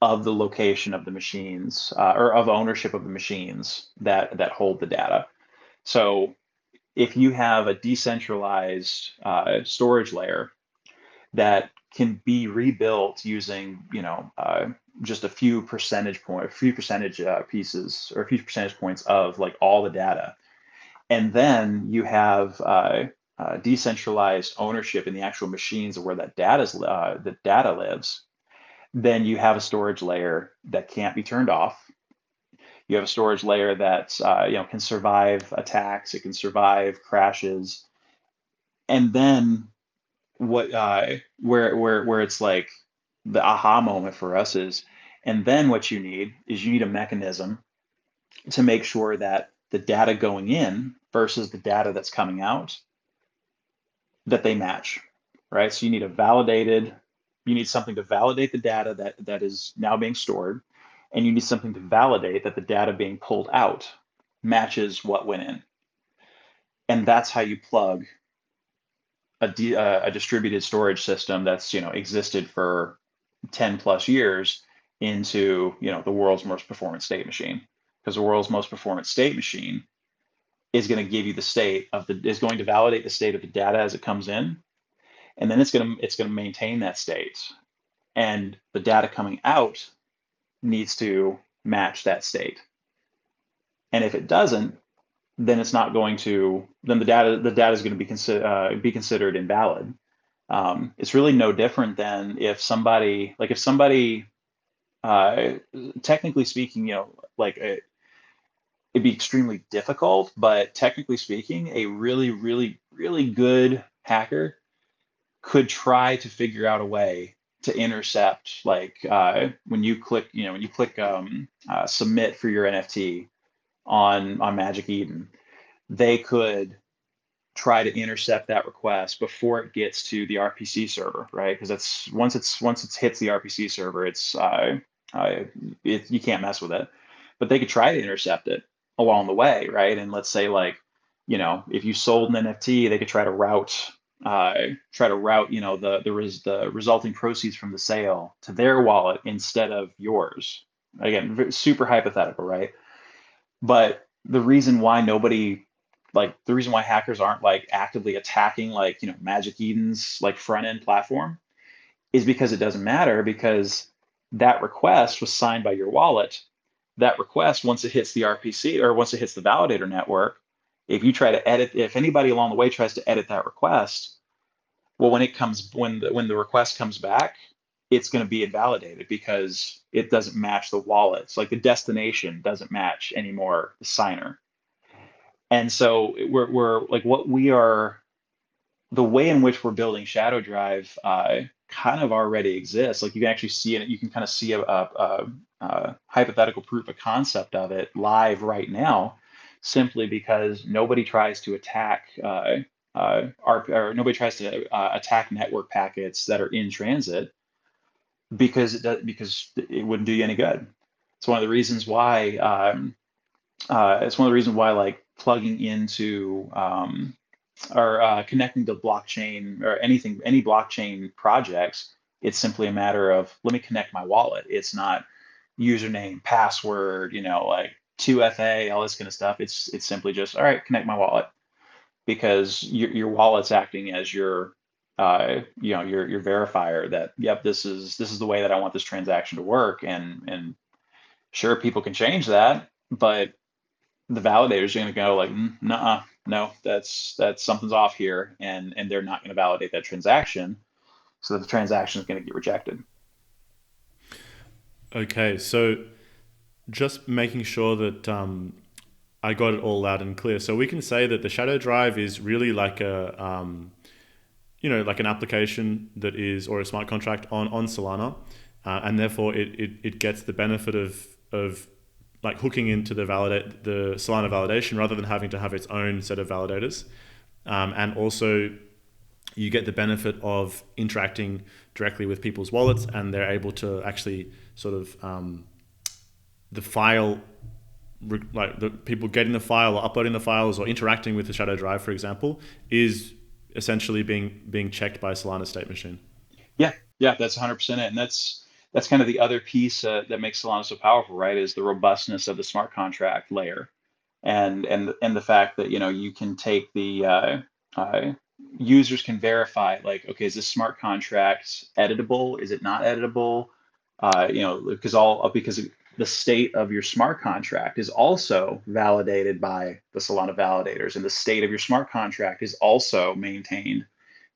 S2: of the location of the machines uh, or of ownership of the machines that that hold the data. So if you have a decentralized uh, storage layer that can be rebuilt using you know uh, just a few percentage point, a few percentage uh, pieces or a few percentage points of like all the data, and then you have uh, uh, decentralized ownership in the actual machines where that data is, uh, the data lives, then you have a storage layer that can't be turned off. You have a storage layer that uh, you know can survive attacks, it can survive crashes, and then what uh, where where where it's like the aha moment for us is, and then what you need is you need a mechanism to make sure that the data going in versus the data that's coming out that they match, right? So you need a validated, you need something to validate the data that, that is now being stored, and you need something to validate that the data being pulled out matches what went in. And that's how you plug a, uh, a distributed storage system that's you know existed for 10 plus years into you know the world's most performant state machine. Because the world's most performant state machine is going to give you the state of the is going to validate the state of the data as it comes in and then it's going to it's going to maintain that state. And the data coming out needs to match that state. And if it doesn't then it's not going to then the data the data is going to be considered uh, be considered invalid. Um, it's really no different than if somebody like if somebody uh, technically speaking you know like a, it'd be extremely difficult, but technically speaking, a really, really, really good hacker could try to figure out a way to intercept, like uh, when you click, you know, when you click um, uh, submit for your NFT on on Magic Eden, they could try to intercept that request before it gets to the RPC server, right? Because that's once it's once it hits the RPC server, it's uh, it, you can't mess with it. But they could try to intercept it along the way, right? And let's say like, you know, if you sold an NFT, they could try to route uh, try to route, you know, the the res- the resulting proceeds from the sale to their wallet instead of yours. Again, super hypothetical, right? But the reason why nobody like the reason why hackers aren't like actively attacking like you know Magic Eden's like front end platform is because it doesn't matter because that request was signed by your wallet that request once it hits the RPC or once it hits the validator network, if you try to edit, if anybody along the way tries to edit that request, well, when it comes when the when the request comes back, it's going to be invalidated because it doesn't match the wallets. Like the destination doesn't match anymore the signer. And so we're we're like what we are the way in which we're building Shadow Drive uh, kind of already exists. Like you can actually see it, you can kind of see a, a, uh, hypothetical proof of concept of it live right now, simply because nobody tries to attack uh, uh, our, or nobody tries to uh, attack network packets that are in transit because it does, because it wouldn't do you any good. It's one of the reasons why um, uh, it's one of the reasons why like plugging into um, or uh, connecting to blockchain or anything any blockchain projects it's simply a matter of let me connect my wallet. It's not username, password, you know, like 2FA, all this kind of stuff. It's it's simply just all right, connect my wallet. Because your your wallet's acting as your uh, you know your your verifier that yep this is this is the way that I want this transaction to work and and sure people can change that but the validators are going to go like mm, nah no that's that's something's off here and and they're not going to validate that transaction so the transaction is going to get rejected
S1: Okay, so just making sure that um, I got it all loud and clear. So we can say that the Shadow Drive is really like a, um, you know, like an application that is or a smart contract on on Solana, uh, and therefore it, it, it gets the benefit of of like hooking into the validate the Solana validation rather than having to have its own set of validators, um, and also you get the benefit of interacting directly with people's wallets, and they're able to actually sort of um, the file like the people getting the file or uploading the files or interacting with the shadow drive for example is essentially being being checked by Solana State Machine.
S2: Yeah, yeah, that's 100% it, and that's that's kind of the other piece uh, that makes Solana so powerful, right? Is the robustness of the smart contract layer, and and and the fact that you know you can take the uh, uh, users can verify like, okay, is this smart contract editable? Is it not editable? Uh, you know, because all because the state of your smart contract is also validated by the Solana validators, and the state of your smart contract is also maintained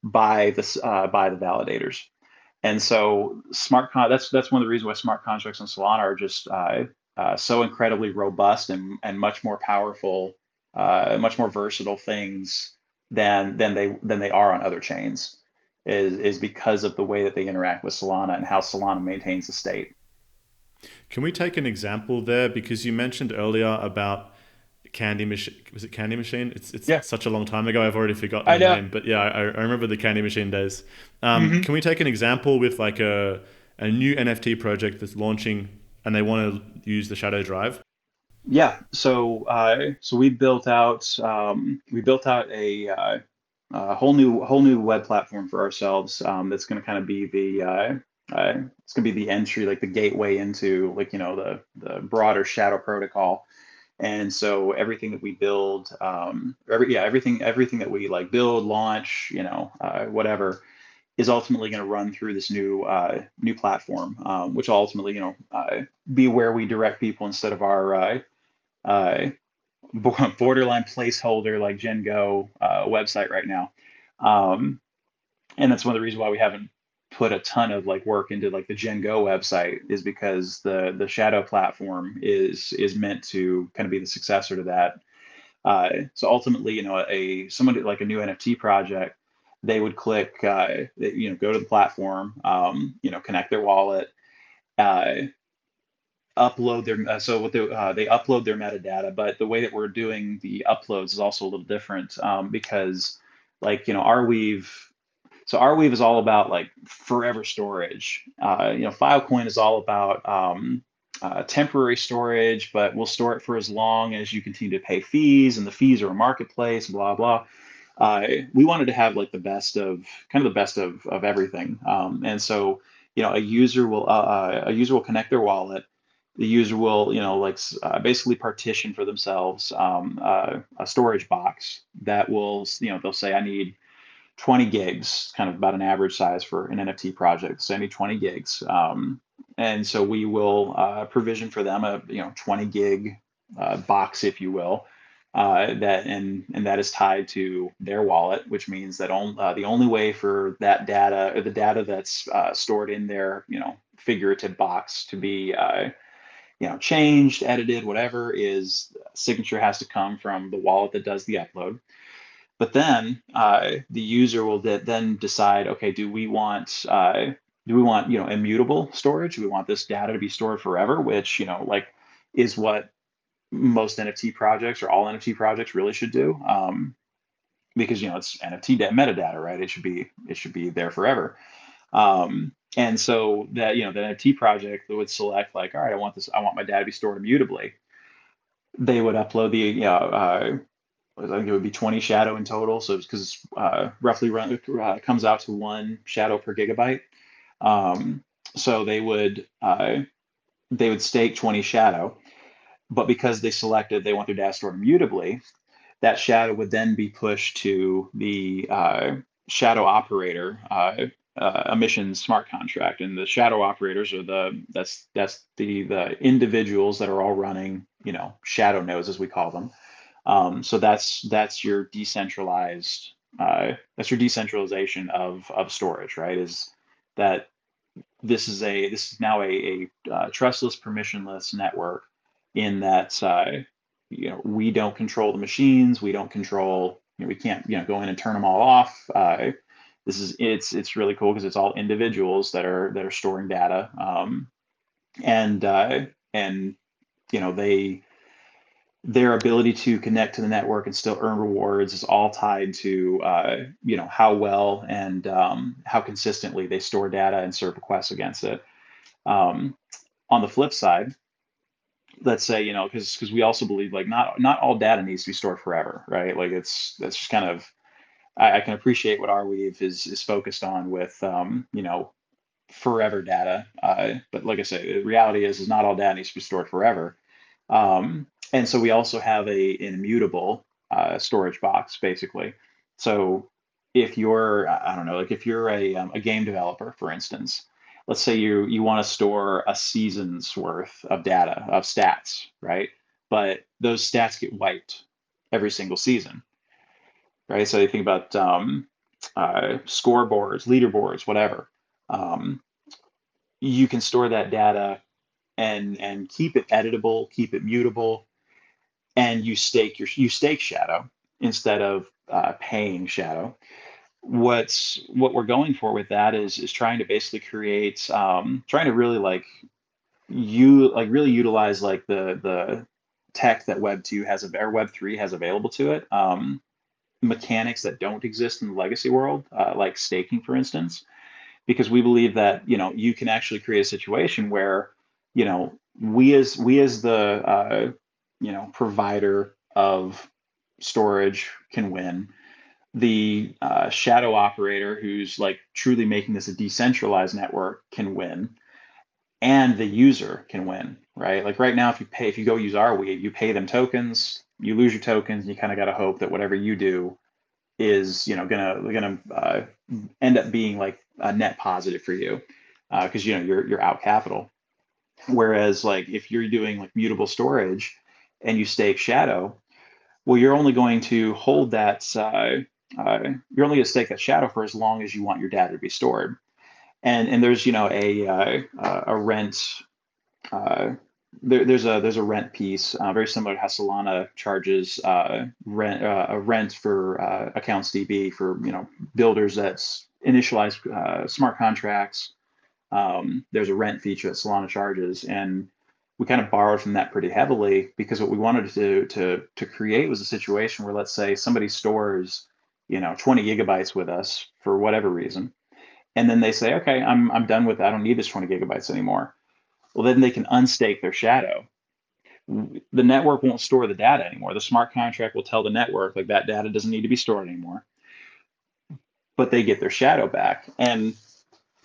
S2: by the uh, by the validators. And so, smart con- that's that's one of the reasons why smart contracts on Solana are just uh, uh, so incredibly robust and and much more powerful, uh, much more versatile things than than they than they are on other chains. Is is because of the way that they interact with Solana and how Solana maintains the state.
S1: Can we take an example there? Because you mentioned earlier about Candy Machine. Was it Candy Machine? It's it's yeah. such a long time ago. I've already forgotten I the know. name. But yeah, I, I remember the Candy Machine days. Um, mm-hmm. Can we take an example with like a a new NFT project that's launching and they want to use the Shadow Drive?
S2: Yeah. So uh, so we built out um, we built out a, uh, a whole new whole new web platform for ourselves. Um, that's going to kind of be the uh, uh, it's gonna be the entry, like the gateway into like you know the the broader Shadow protocol. And so everything that we build, um, every yeah, everything everything that we like build, launch, you know, uh, whatever, is ultimately going to run through this new uh, new platform, um, which ultimately you know uh, be where we direct people instead of our uh, uh, *laughs* borderline placeholder like GenGo uh, website right now. Um, and that's one of the reasons why we haven't put a ton of like work into like the GenGo website is because the the Shadow platform is is meant to kind of be the successor to that. Uh, so ultimately, you know, a someone like a new NFT project, they would click, uh, you know, go to the platform, um, you know, connect their wallet, uh, upload their uh, so what they uh, they upload their metadata, but the way that we're doing the uploads is also a little different um, because like you know Arweave so Arweave is all about like forever storage. Uh, you know, Filecoin is all about um, uh, temporary storage, but we'll store it for as long as you continue to pay fees, and the fees are a marketplace, blah blah. Uh, we wanted to have like the best of kind of the best of of everything, um, and so you know, a user will uh, uh, a user will connect their wallet. The user will, you know, like uh, basically partition for themselves um, a storage box that will, you know, they'll say, I need 20 gigs, kind of about an average size for an NFT project. So any 20 gigs. Um, and so we will uh, provision for them a you know 20 gig uh, box, if you will, uh, that and and that is tied to their wallet, which means that on, uh, the only way for that data or the data that's uh, stored in their you know figurative box to be uh, you know changed, edited, whatever is signature has to come from the wallet that does the upload. But then uh, the user will then decide, okay, do we want uh, do we want you know immutable storage? Do we want this data to be stored forever? Which you know like is what most NFT projects or all NFT projects really should do. Um, because you know it's NFT metadata, right? It should be it should be there forever. Um, and so that you know the NFT project would select like, all right, I want this, I want my data to be stored immutably. They would upload the you know, uh, I think it would be 20 shadow in total. So it's because it's uh, roughly run, uh, comes out to one shadow per gigabyte. Um, so they would uh, they would stake 20 shadow, but because they selected they want their data stored immutably, that shadow would then be pushed to the uh, shadow operator uh, uh, emissions smart contract, and the shadow operators are the that's that's the the individuals that are all running you know shadow nodes as we call them. Um, so that's that's your decentralized uh, that's your decentralization of of storage, right? Is that this is a this is now a, a uh, trustless, permissionless network in that uh, you know we don't control the machines, we don't control you know, we can't you know go in and turn them all off. Uh, this is it's it's really cool because it's all individuals that are that are storing data, um, and uh, and you know they their ability to connect to the network and still earn rewards is all tied to uh, you know how well and um, how consistently they store data and serve requests against it. Um, on the flip side, let's say you know because because we also believe like not not all data needs to be stored forever, right? Like it's that's just kind of I, I can appreciate what Arweave is is focused on with um, you know forever data. Uh, but like I say, the reality is is not all data needs to be stored forever. Um, and so we also have a an immutable uh, storage box basically. So if you're I don't know like if you're a, um, a game developer for instance, let's say you you want to store a season's worth of data of stats, right? But those stats get wiped every single season right? So you think about um, uh, scoreboards, leaderboards, whatever. Um, you can store that data and and keep it editable, keep it mutable, and you stake your you stake Shadow instead of uh, paying Shadow. What's what we're going for with that is is trying to basically create, um, trying to really like you like really utilize like the the tech that Web two has or Web three has available to it. Um, mechanics that don't exist in the legacy world, uh, like staking, for instance, because we believe that you know you can actually create a situation where you know we as we as the uh, you know provider of storage can win. The uh, shadow operator, who's like truly making this a decentralized network, can win, and the user can win. Right? Like right now, if you pay, if you go use Arweave, you pay them tokens you lose your tokens. You kind of got to hope that whatever you do is you know gonna gonna uh, end up being like a net positive for you because uh, you know you're you're out capital. Whereas like if you're doing like mutable storage and you stake shadow, well you're only going to hold that uh, uh, you're only going to stake that shadow for as long as you want your data to be stored. And and there's you know a uh, a rent uh, there, there's a there's a rent piece uh, very similar to how Solana charges uh, rent uh, a rent for uh, accounts DB for you know builders that's initialize uh, smart contracts. Um, there's a rent feature that Solana charges, and we kind of borrowed from that pretty heavily because what we wanted to to to create was a situation where let's say somebody stores you know 20 gigabytes with us for whatever reason, and then they say okay I'm I'm done with I don't need this 20 gigabytes anymore well, then they can unstake their shadow. The network won't store the data anymore. The smart contract will tell the network like that data doesn't need to be stored anymore. But they get their shadow back. And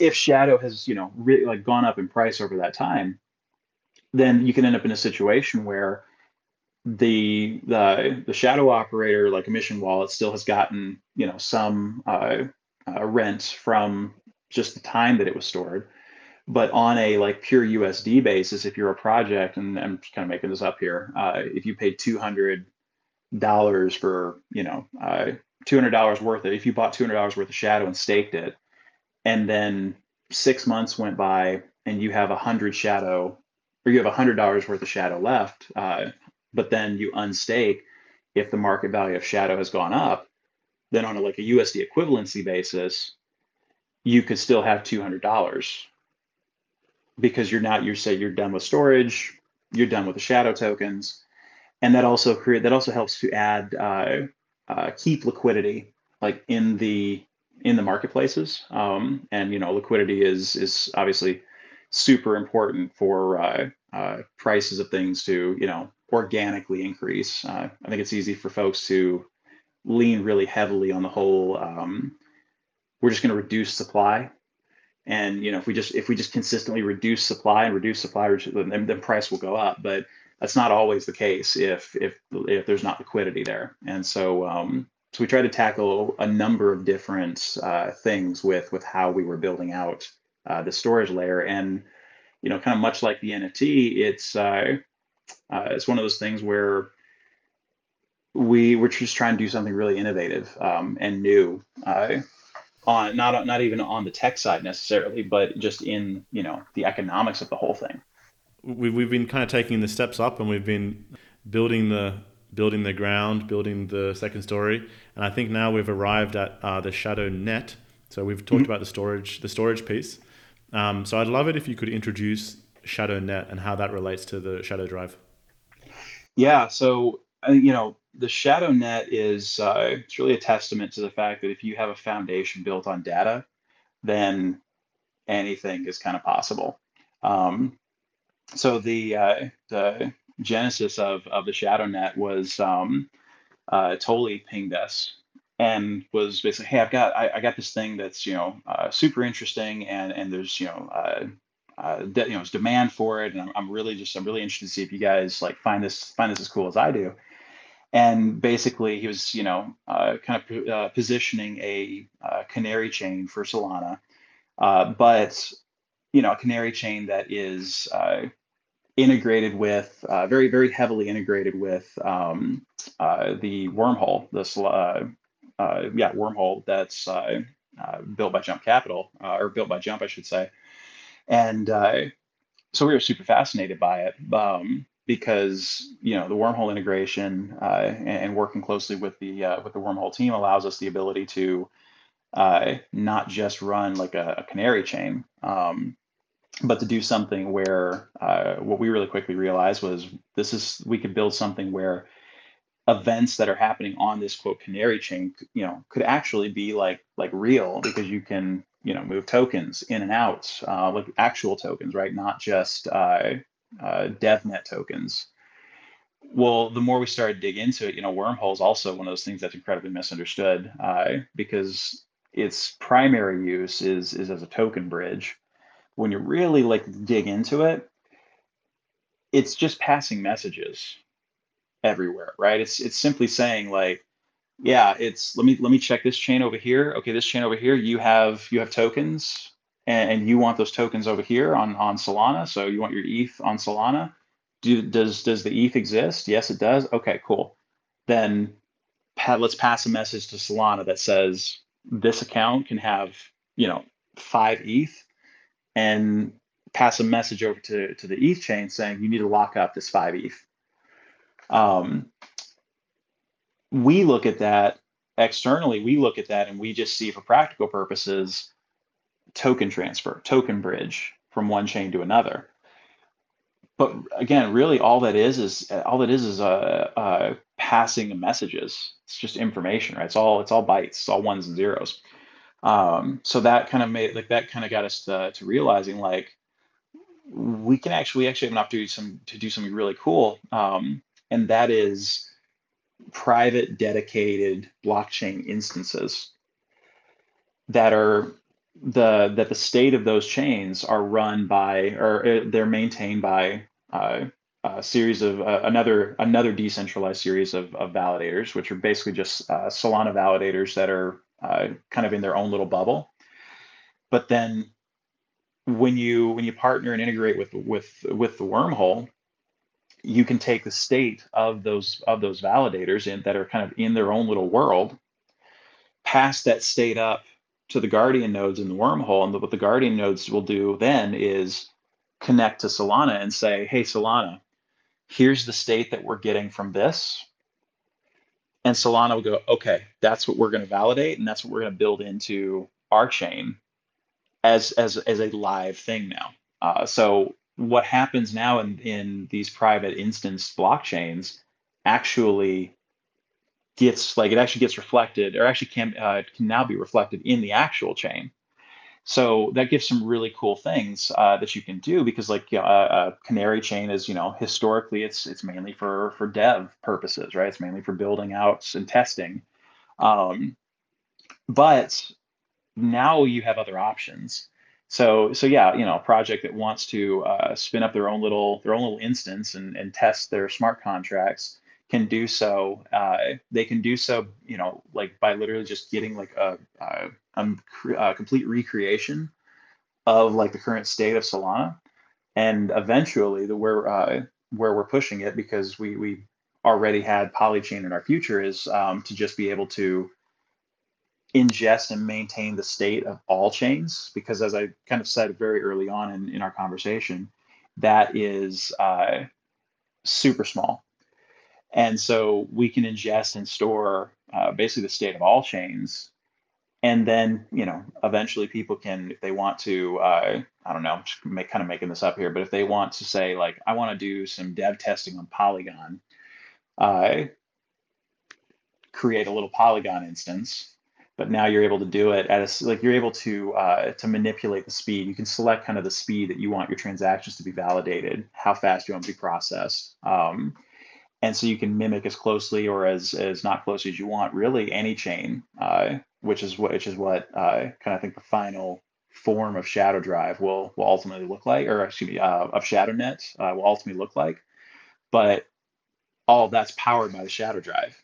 S2: if shadow has, you know, really like gone up in price over that time, then you can end up in a situation where the the the shadow operator like emission wallet still has gotten you know some uh, uh, rent from just the time that it was stored. But on a like pure USD basis, if you're a project, and I'm kind of making this up here, uh, if you paid two hundred dollars for you know uh, two hundred dollars worth of, if you bought two hundred dollars worth of shadow and staked it, and then six months went by and you have a hundred shadow, or you have a hundred dollars worth of shadow left, uh, but then you unstake, if the market value of shadow has gone up, then on a like a USD equivalency basis, you could still have two hundred dollars. Because you're not you say you're done with storage, you're done with the shadow tokens, and that also create that also helps to add uh, uh, keep liquidity like in the in the marketplaces. Um, and you know liquidity is is obviously super important for uh, uh prices of things to you know organically increase. Uh, I think it's easy for folks to lean really heavily on the whole. Um, we're just going to reduce supply and you know, if we just if we just consistently reduce supply and reduce supply, then, then price will go up. But that's not always the case if if if there's not liquidity there. And so um, so we try to tackle a number of different uh, things with with how we were building out uh, the storage layer. And you know, kind of much like the NFT, it's uh, uh, it's one of those things where we we're just trying to do something really innovative um, and new. Uh, on not not even on the tech side necessarily, but just in you know the economics of the whole thing.
S1: We we've been kind of taking the steps up, and we've been building the building the ground, building the second story, and I think now we've arrived at uh, the Shadow Net. So we've talked mm-hmm. about the storage the storage piece. Um, so I'd love it if you could introduce Shadow Net and how that relates to the Shadow Drive.
S2: Yeah, so uh, you know the shadow net is uh, it's really a testament to the fact that if you have a foundation built on data, then anything is kind of possible. Um, so the uh, the genesis of of the shadow net was um, uh, Toly pinged us and was basically, hey, I've got I, I got this thing that's you know uh, super interesting, and and there's you know uh, uh, de- you know, there's demand for it, and I'm, I'm really just I'm really interested to see if you guys like find this find this as cool as I do. And basically, he was you know uh, kind of uh, positioning a uh, canary chain for Solana, uh, but you know a canary chain that is uh, integrated with uh, very very heavily integrated with um, uh, the wormhole, this uh, uh, yeah wormhole that's uh, uh, built by Jump Capital or built by Jump, I should say. And so we were super fascinated by it um, because you know the wormhole integration and, and, working closely with the with the wormhole team allows us the ability to not just run like a, a canary chain, um, but to do something where uh, what we really quickly realized was this is we could build something where events that are happening on this quote canary chain you know could actually be like like real because you can you know move tokens in and out uh, like actual tokens right? Not just uh, uh, devnet tokens. Well the more we started dig into it you know wormhole is also one of those things that's incredibly misunderstood uh, because its primary use is is as a token bridge when you really like dig into it it's just passing messages everywhere right it's it's simply saying like yeah, it's let me let me check this chain over here. Okay, this chain over here, you have you have tokens and, and you want those tokens over here on on Solana. So you want your ETH on Solana. Do does does the ETH exist? Yes, it does. Okay, cool. Then let's pass a message to Solana that says this account can have you know five ETH, and pass a message over to to the ETH chain saying you need to lock up this five ETH. Um, we look at that externally, we look at that and we just see for practical purposes token transfer, token bridge from one chain to another. But again, really all that is is all that is is a, a passing of messages. It's just information, right? It's all it's all bytes, it's all ones and zeros. Um, so that kind of made like that kind of got us to, to realizing like we can actually we actually have an opportunity to, some, to do something really cool, um, and that is private dedicated blockchain instances that are the that the state of those chains are run by or uh, they're maintained by uh, a series of uh, another another decentralized series of, of validators, which are basically just uh, Solana validators that are uh, kind of in their own little bubble. But then when you when you partner and integrate with with with the wormhole, you can take the state of those of those validators in, that are kind of in their own little world, pass that state up to the Guardian nodes in the wormhole, and what the Guardian nodes will do then is connect to Solana and say, "Hey, Solana, here's the state that we're getting from this." And Solana will go, "Okay, that's what we're going to validate, and that's what we're going to build into our chain as as as a live thing now." Uh, so what happens now in, in these private instance blockchains actually gets like it actually gets reflected or actually can uh, can now be reflected in the actual chain so that gives some really cool things uh, that you can do because like a, a, canary chain is you know historically it's it's mainly for for dev purposes right? It's mainly for building out and testing. Um, but now you have other options. So so yeah you know a project that wants to uh, spin up their own little their own little instance and, and test their smart contracts can do so uh, they can do so you know like by literally just getting like a, a, a, complete recreation of like the current state of solana. And eventually the where uh, where we're pushing it because we we already had polychain in our future is um, to just be able to ingest and maintain the state of all chains. Because as i kind of said very early on in, in our conversation that is uh, super small and so we can ingest and store uh, basically the state of all chains and then you know eventually people can if they want to uh, i don't know I'm just make, kind of making this up here but if they want to say like i want to do some dev testing on polygon uh, create a little polygon instance but now you're able to do it at a like you're able to uh, to manipulate the speed. You can select kind of the speed that you want your transactions to be validated, how fast you want to be processed, um, and so you can mimic as closely or as as not closely as you want, really any chain, uh, which is what which is what uh, kind of think the final form of shadow drive will will ultimately look like, or excuse me, uh, of shadow net uh, will ultimately look like. But all that's powered by the shadow drive,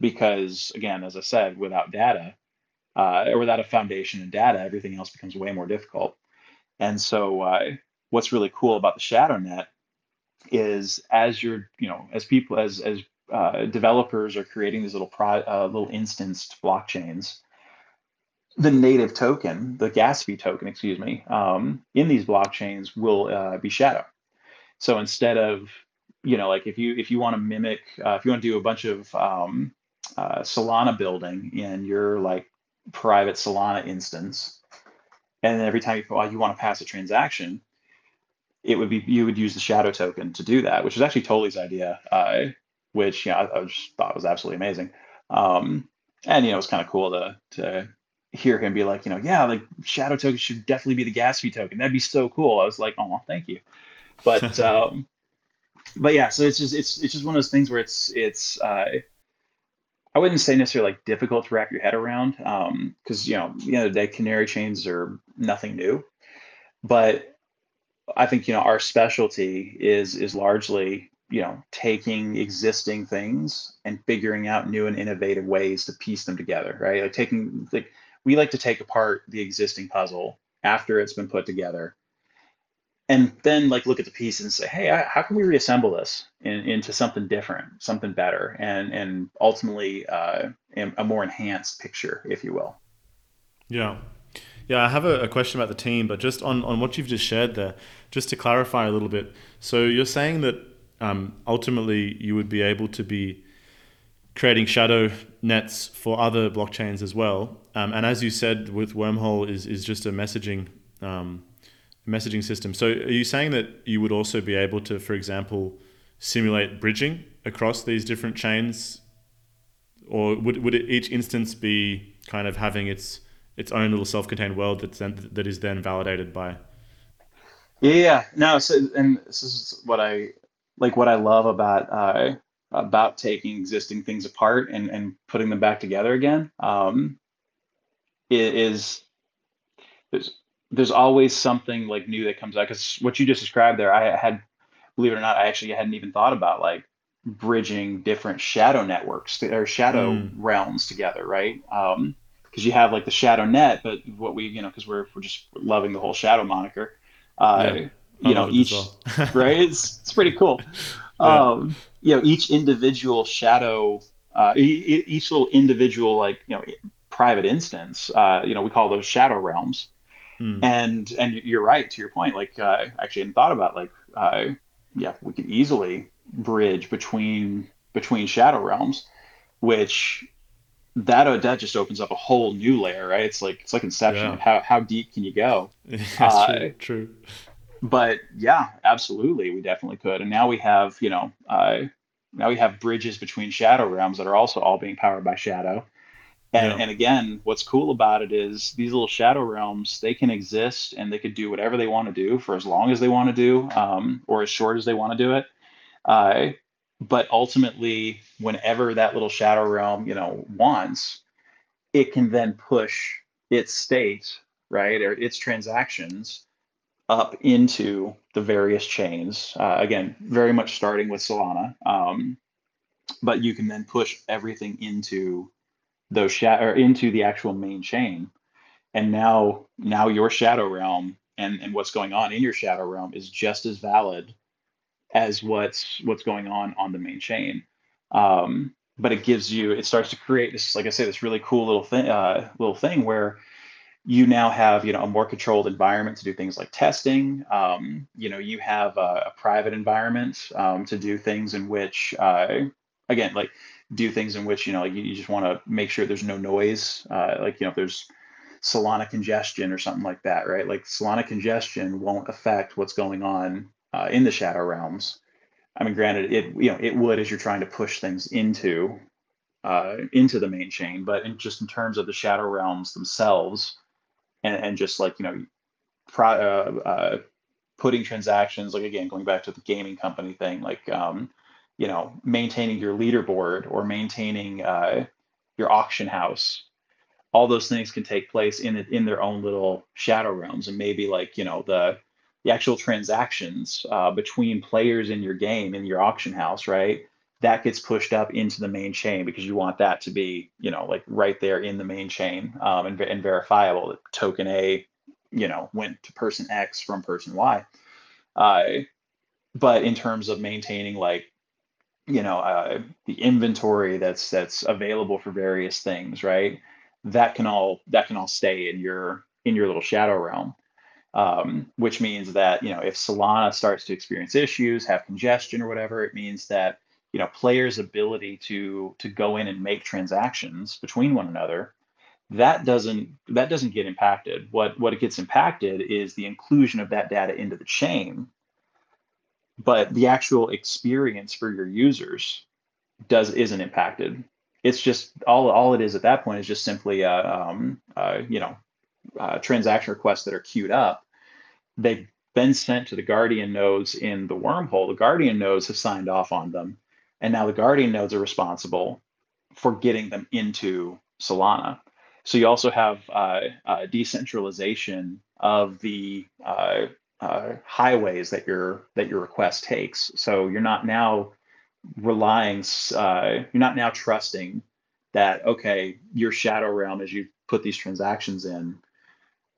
S2: because again, as I said, without data uh, or without a foundation in data, everything else becomes way more difficult. And so, uh, what's really cool about the shadow net is as you're, you know, as people as as uh, developers are creating these little pro, uh, little instanced blockchains, the native token, the fee token, excuse me, um, in these blockchains will uh, be shadow. So instead of, you know, like if you if you want to mimic, uh, if you want to do a bunch of um, uh, Solana building in your like private Solana instance, and then every time you, well, you want to pass a transaction, it would be you would use the shadow token to do that, which is actually Toly's idea, uh, which you know I, I, just thought was absolutely amazing. Um, and you know it's kind of cool to to hear him be like, you know, yeah, like shadow token should definitely be the gas fee token. That'd be so cool. I was like, oh, thank you. But *laughs* um, but yeah, so it's just it's it's just one of those things where it's it's uh, I wouldn't say necessarily like difficult to wrap your head around because um, you know at the end of the day, canary chains are nothing new, but I think you know our specialty is is largely you know taking existing things and figuring out new and innovative ways to piece them together, right? Like taking like we like to take apart the existing puzzle after it's been put together and then like look at the piece and say hey how can we reassemble this in, into something different something better and and ultimately uh, a more enhanced picture if you will
S1: yeah yeah i have a, a, question about the team but just on, on what you've just shared there just to clarify a little bit so you're saying that um, ultimately you would be able to be creating shadow nets for other blockchains as well. Um, and as you said, with Wormhole is is just a messaging um, messaging system. So are you saying that you would also be able to, for example, simulate bridging across these different chains, or would would each instance be kind of having its its own little self-contained world that's then, that is then validated by?
S2: Yeah, no. So, and this is what I like. What I love about uh, about taking existing things apart and, and putting them back together again um, is there's there's always something like new that comes out because what you just described there i had believe it or not i actually hadn't even thought about like bridging different shadow networks to, or shadow mm. realms together right um because you have like the shadow net but what we you know because we're, we're just loving the whole shadow moniker uh yeah, you know each well. *laughs* right it's, it's pretty cool *laughs* yeah. um you know each individual shadow uh, each little individual like you know private instance uh, you know we call those shadow realms hmm. and and you're right to your point like uh, I actually hadn't thought about like uh, yeah we could easily bridge between between shadow realms which that uh, that just opens up a whole new layer right it's like it's like inception yeah. how, how deep can you go *laughs*
S1: That's uh, true, true
S2: but yeah, absolutely, we definitely could. And now we have, you know, uh, now we have bridges between shadow realms that are also all being powered by shadow. And, yeah. and again, what's cool about it is these little shadow realms, they can exist and they could do whatever they want to do for as long as they want to do, um, or as short as they want to do it. Uh, but ultimately, whenever that little shadow realm, you know, wants, it can then push its state, right, or its transactions up into the various chains. Uh, again, very much starting with Solana, um, but you can then push everything into those sh- or into the actual main chain, and now now your shadow realm and and what's going on in your shadow realm is just as valid as what's what's going on on the main chain. Um, but it gives you it starts to create this like I say this really cool little thing uh, little thing where you now have you know a more controlled environment to do things like testing. Um, you know you have a, a private environment um, to do things in which uh, again like do things in which you know like you, you just want to make sure there's no noise uh, like you know if there's solana congestion or something like that right? Like solana congestion won't affect what's going on uh, in the shadow realms i mean granted it you know it would as you're trying to push things into uh, into the main chain but in just in terms of the shadow realms themselves and, and just like you know pro, uh, uh, putting transactions like again going back to the gaming company thing like um, you know, maintaining your leaderboard or maintaining uh, your auction house. All those things can take place in in their own little shadow realms, and maybe like you know the the actual transactions uh, between players in your game in your auction house, right? That gets pushed up into the main chain because you want that to be, you know, like right there in the main chain um, and, and verifiable. That token A, you know, went to person X from person Y. Uh, but in terms of maintaining like you know uh, the inventory that's that's available for various things right that can all that can all stay in your in your little shadow realm um, which means that you know if solana starts to experience issues have congestion or whatever it means that you know players ability to to go in and make transactions between one another that doesn't that doesn't get impacted what what it gets impacted is the inclusion of that data into the chain but the actual experience for your users does isn't impacted. It's just all all it is at that point is just simply a um, uh, you know uh, transaction requests that are queued up. They've been sent to the Guardian nodes in the wormhole. The Guardian nodes have signed off on them, and now the Guardian nodes are responsible for getting them into Solana. So you also have uh, uh, decentralization of the uh, uh, highways that your that your request takes. So you're not now relying, uh, you're not now trusting that okay, your shadow realm as you put these transactions in,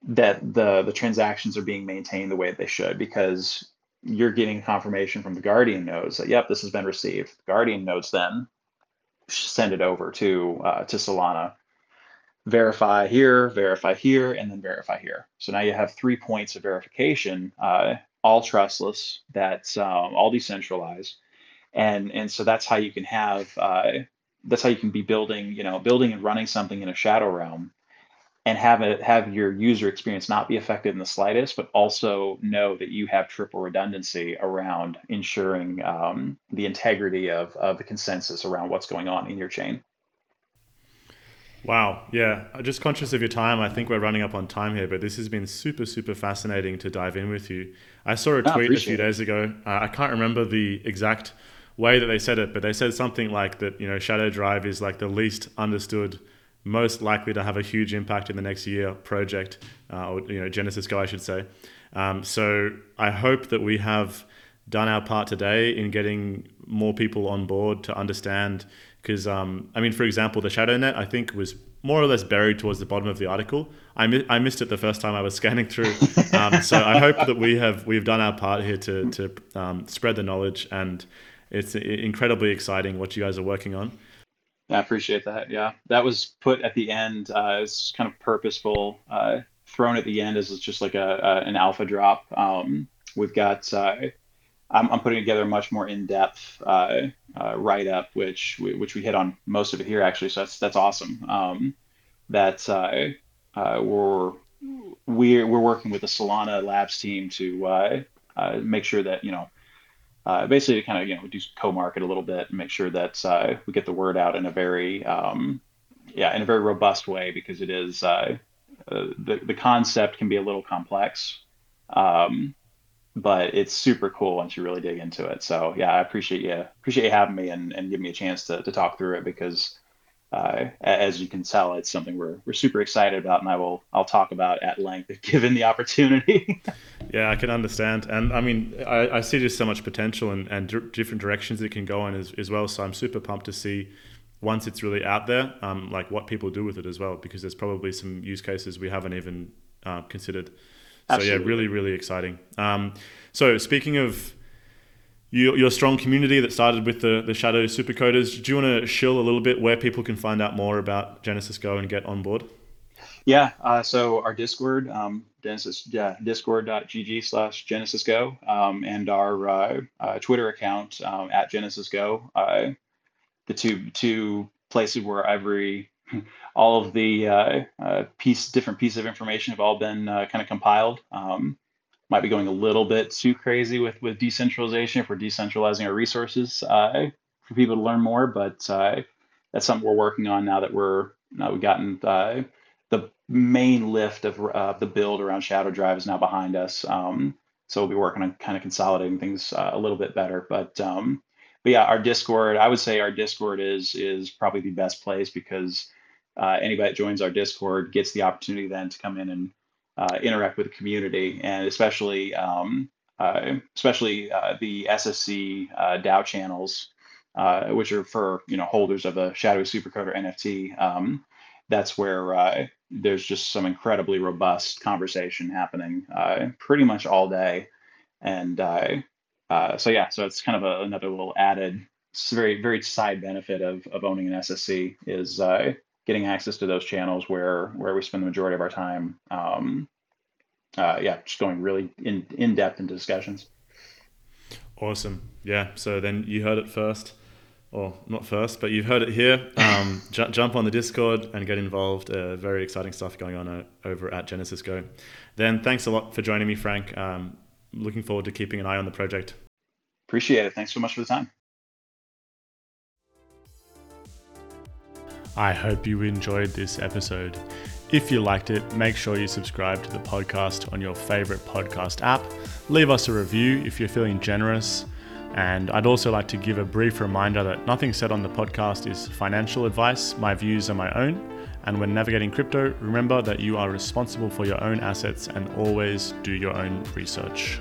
S2: that the the transactions are being maintained the way they should because you're getting confirmation from the guardian nodes that yep this has been received. The guardian nodes then send it over to uh, to Solana verify here, verify here, and then verify here. So now you have three points of verification, uh, all trustless, that's um, all decentralized, and and so that's how you can have uh, that's how you can be building, you know, building and running something in a shadow realm, and have it have your user experience not be affected in the slightest, but also know that you have triple redundancy around ensuring um, the integrity of of the consensus around what's going on in your chain.
S1: Wow. Yeah. Just conscious of your time. I think we're running up on time here, but this has been super, super fascinating to dive in with you. I saw a tweet a few days ago. Uh, I can't remember the exact way that they said it, but they said something like that, you know, Shadow Drive is like the least understood, most likely to have a huge impact in the next year project, uh, or, you know, GenesysGo, I should say. Um, so I hope that we have done our part today in getting more people on board to understand because um, I mean, for example, the shadow net I think was more or less buried towards the bottom of the article. I, mi- I missed it the first time I was *laughs* scanning through. Um, so I hope that we have we've done our part here to to um, spread the knowledge, and it's incredibly exciting what you guys are working on.
S2: I appreciate that. Yeah, that was put at the end. Uh, it's kind of purposeful, uh, thrown at the end as just like a, a an alpha drop. Um, we've got uh, I'm, I'm putting together a much more in-depth uh, uh, write-up, which we, which we hit on most of it here actually. So that's that's awesome. Um, that uh, we're we're we're working with the Solana Labs team to make sure that you know basically to kind of you know do co-market a little bit and make sure that we get the word out in a very um, yeah in a very robust way because it is the the concept can be a little complex. Um, but it's super cool once you really dig into it. So yeah, I appreciate you appreciate you having me and, and giving me a chance to, to talk through it because uh, as you can tell, it's something we're, we're super excited about, and I will I'll talk about at length if given the opportunity. *laughs*
S1: yeah, I can understand, and I mean I, I see just so much potential and, and d- different directions it can go in as, as well. So I'm super pumped to see once it's really out there, um, like what people do with it as well, because there's probably some use cases we haven't even uh, considered. Absolutely. So yeah, really, really exciting. Um, so speaking of your, your strong community that started with the, the Shadow Supercoders, do you want to shill a little bit where people can find out more about GenesysGo and get on board?
S2: Yeah, uh, so our Discord, um, Genesis, yeah, discord.gg slash GenesysGo, um, and our uh, uh, Twitter account um, at GenesysGo, uh, the two two places where every *laughs* all of the uh, uh, piece, different pieces of information have all been kind of compiled. Um, might be going a little bit too crazy with with decentralization if we're decentralizing our resources uh, for people to learn more, but uh, that's something we're working on now that we're now we've gotten uh, the main lift of the build around Shadow Drive is now behind us. Um, so we'll be working on kind of consolidating things a little bit better, but um, but yeah, our Discord, I would say our Discord is is probably the best place because uh, anybody that joins our Discord gets the opportunity then to come in and uh, interact with the community, and especially um, uh, especially uh, the SSC uh, DAO channels, uh, which are for you know holders of a Shadowy Supercoder NFT. Um, that's where there's just some incredibly robust conversation happening pretty much all day, and so yeah, so it's kind of a, another little added, very very side benefit of of owning an SSC is getting access to those channels where where we spend the majority of our time. Um, uh, yeah, just going really in in depth into discussions.
S1: Awesome. Yeah. So then you heard it first, or not first, but you've heard it here. Um, *laughs* j- jump on the Discord and get involved. Uh, very exciting stuff going on uh, over at GenesysGo. Then thanks a lot for joining me, Frank. Um, looking forward to keeping an eye on the project.
S2: Appreciate it. Thanks so much for the time.
S1: I hope you enjoyed this episode. If you liked it, make sure you subscribe to the podcast on your favorite podcast app. Leave us a review if you're feeling generous. And I'd also like to give a brief reminder that nothing said on the podcast is financial advice. My views are my own. And when navigating crypto, remember that you are responsible for your own assets and always do your own research.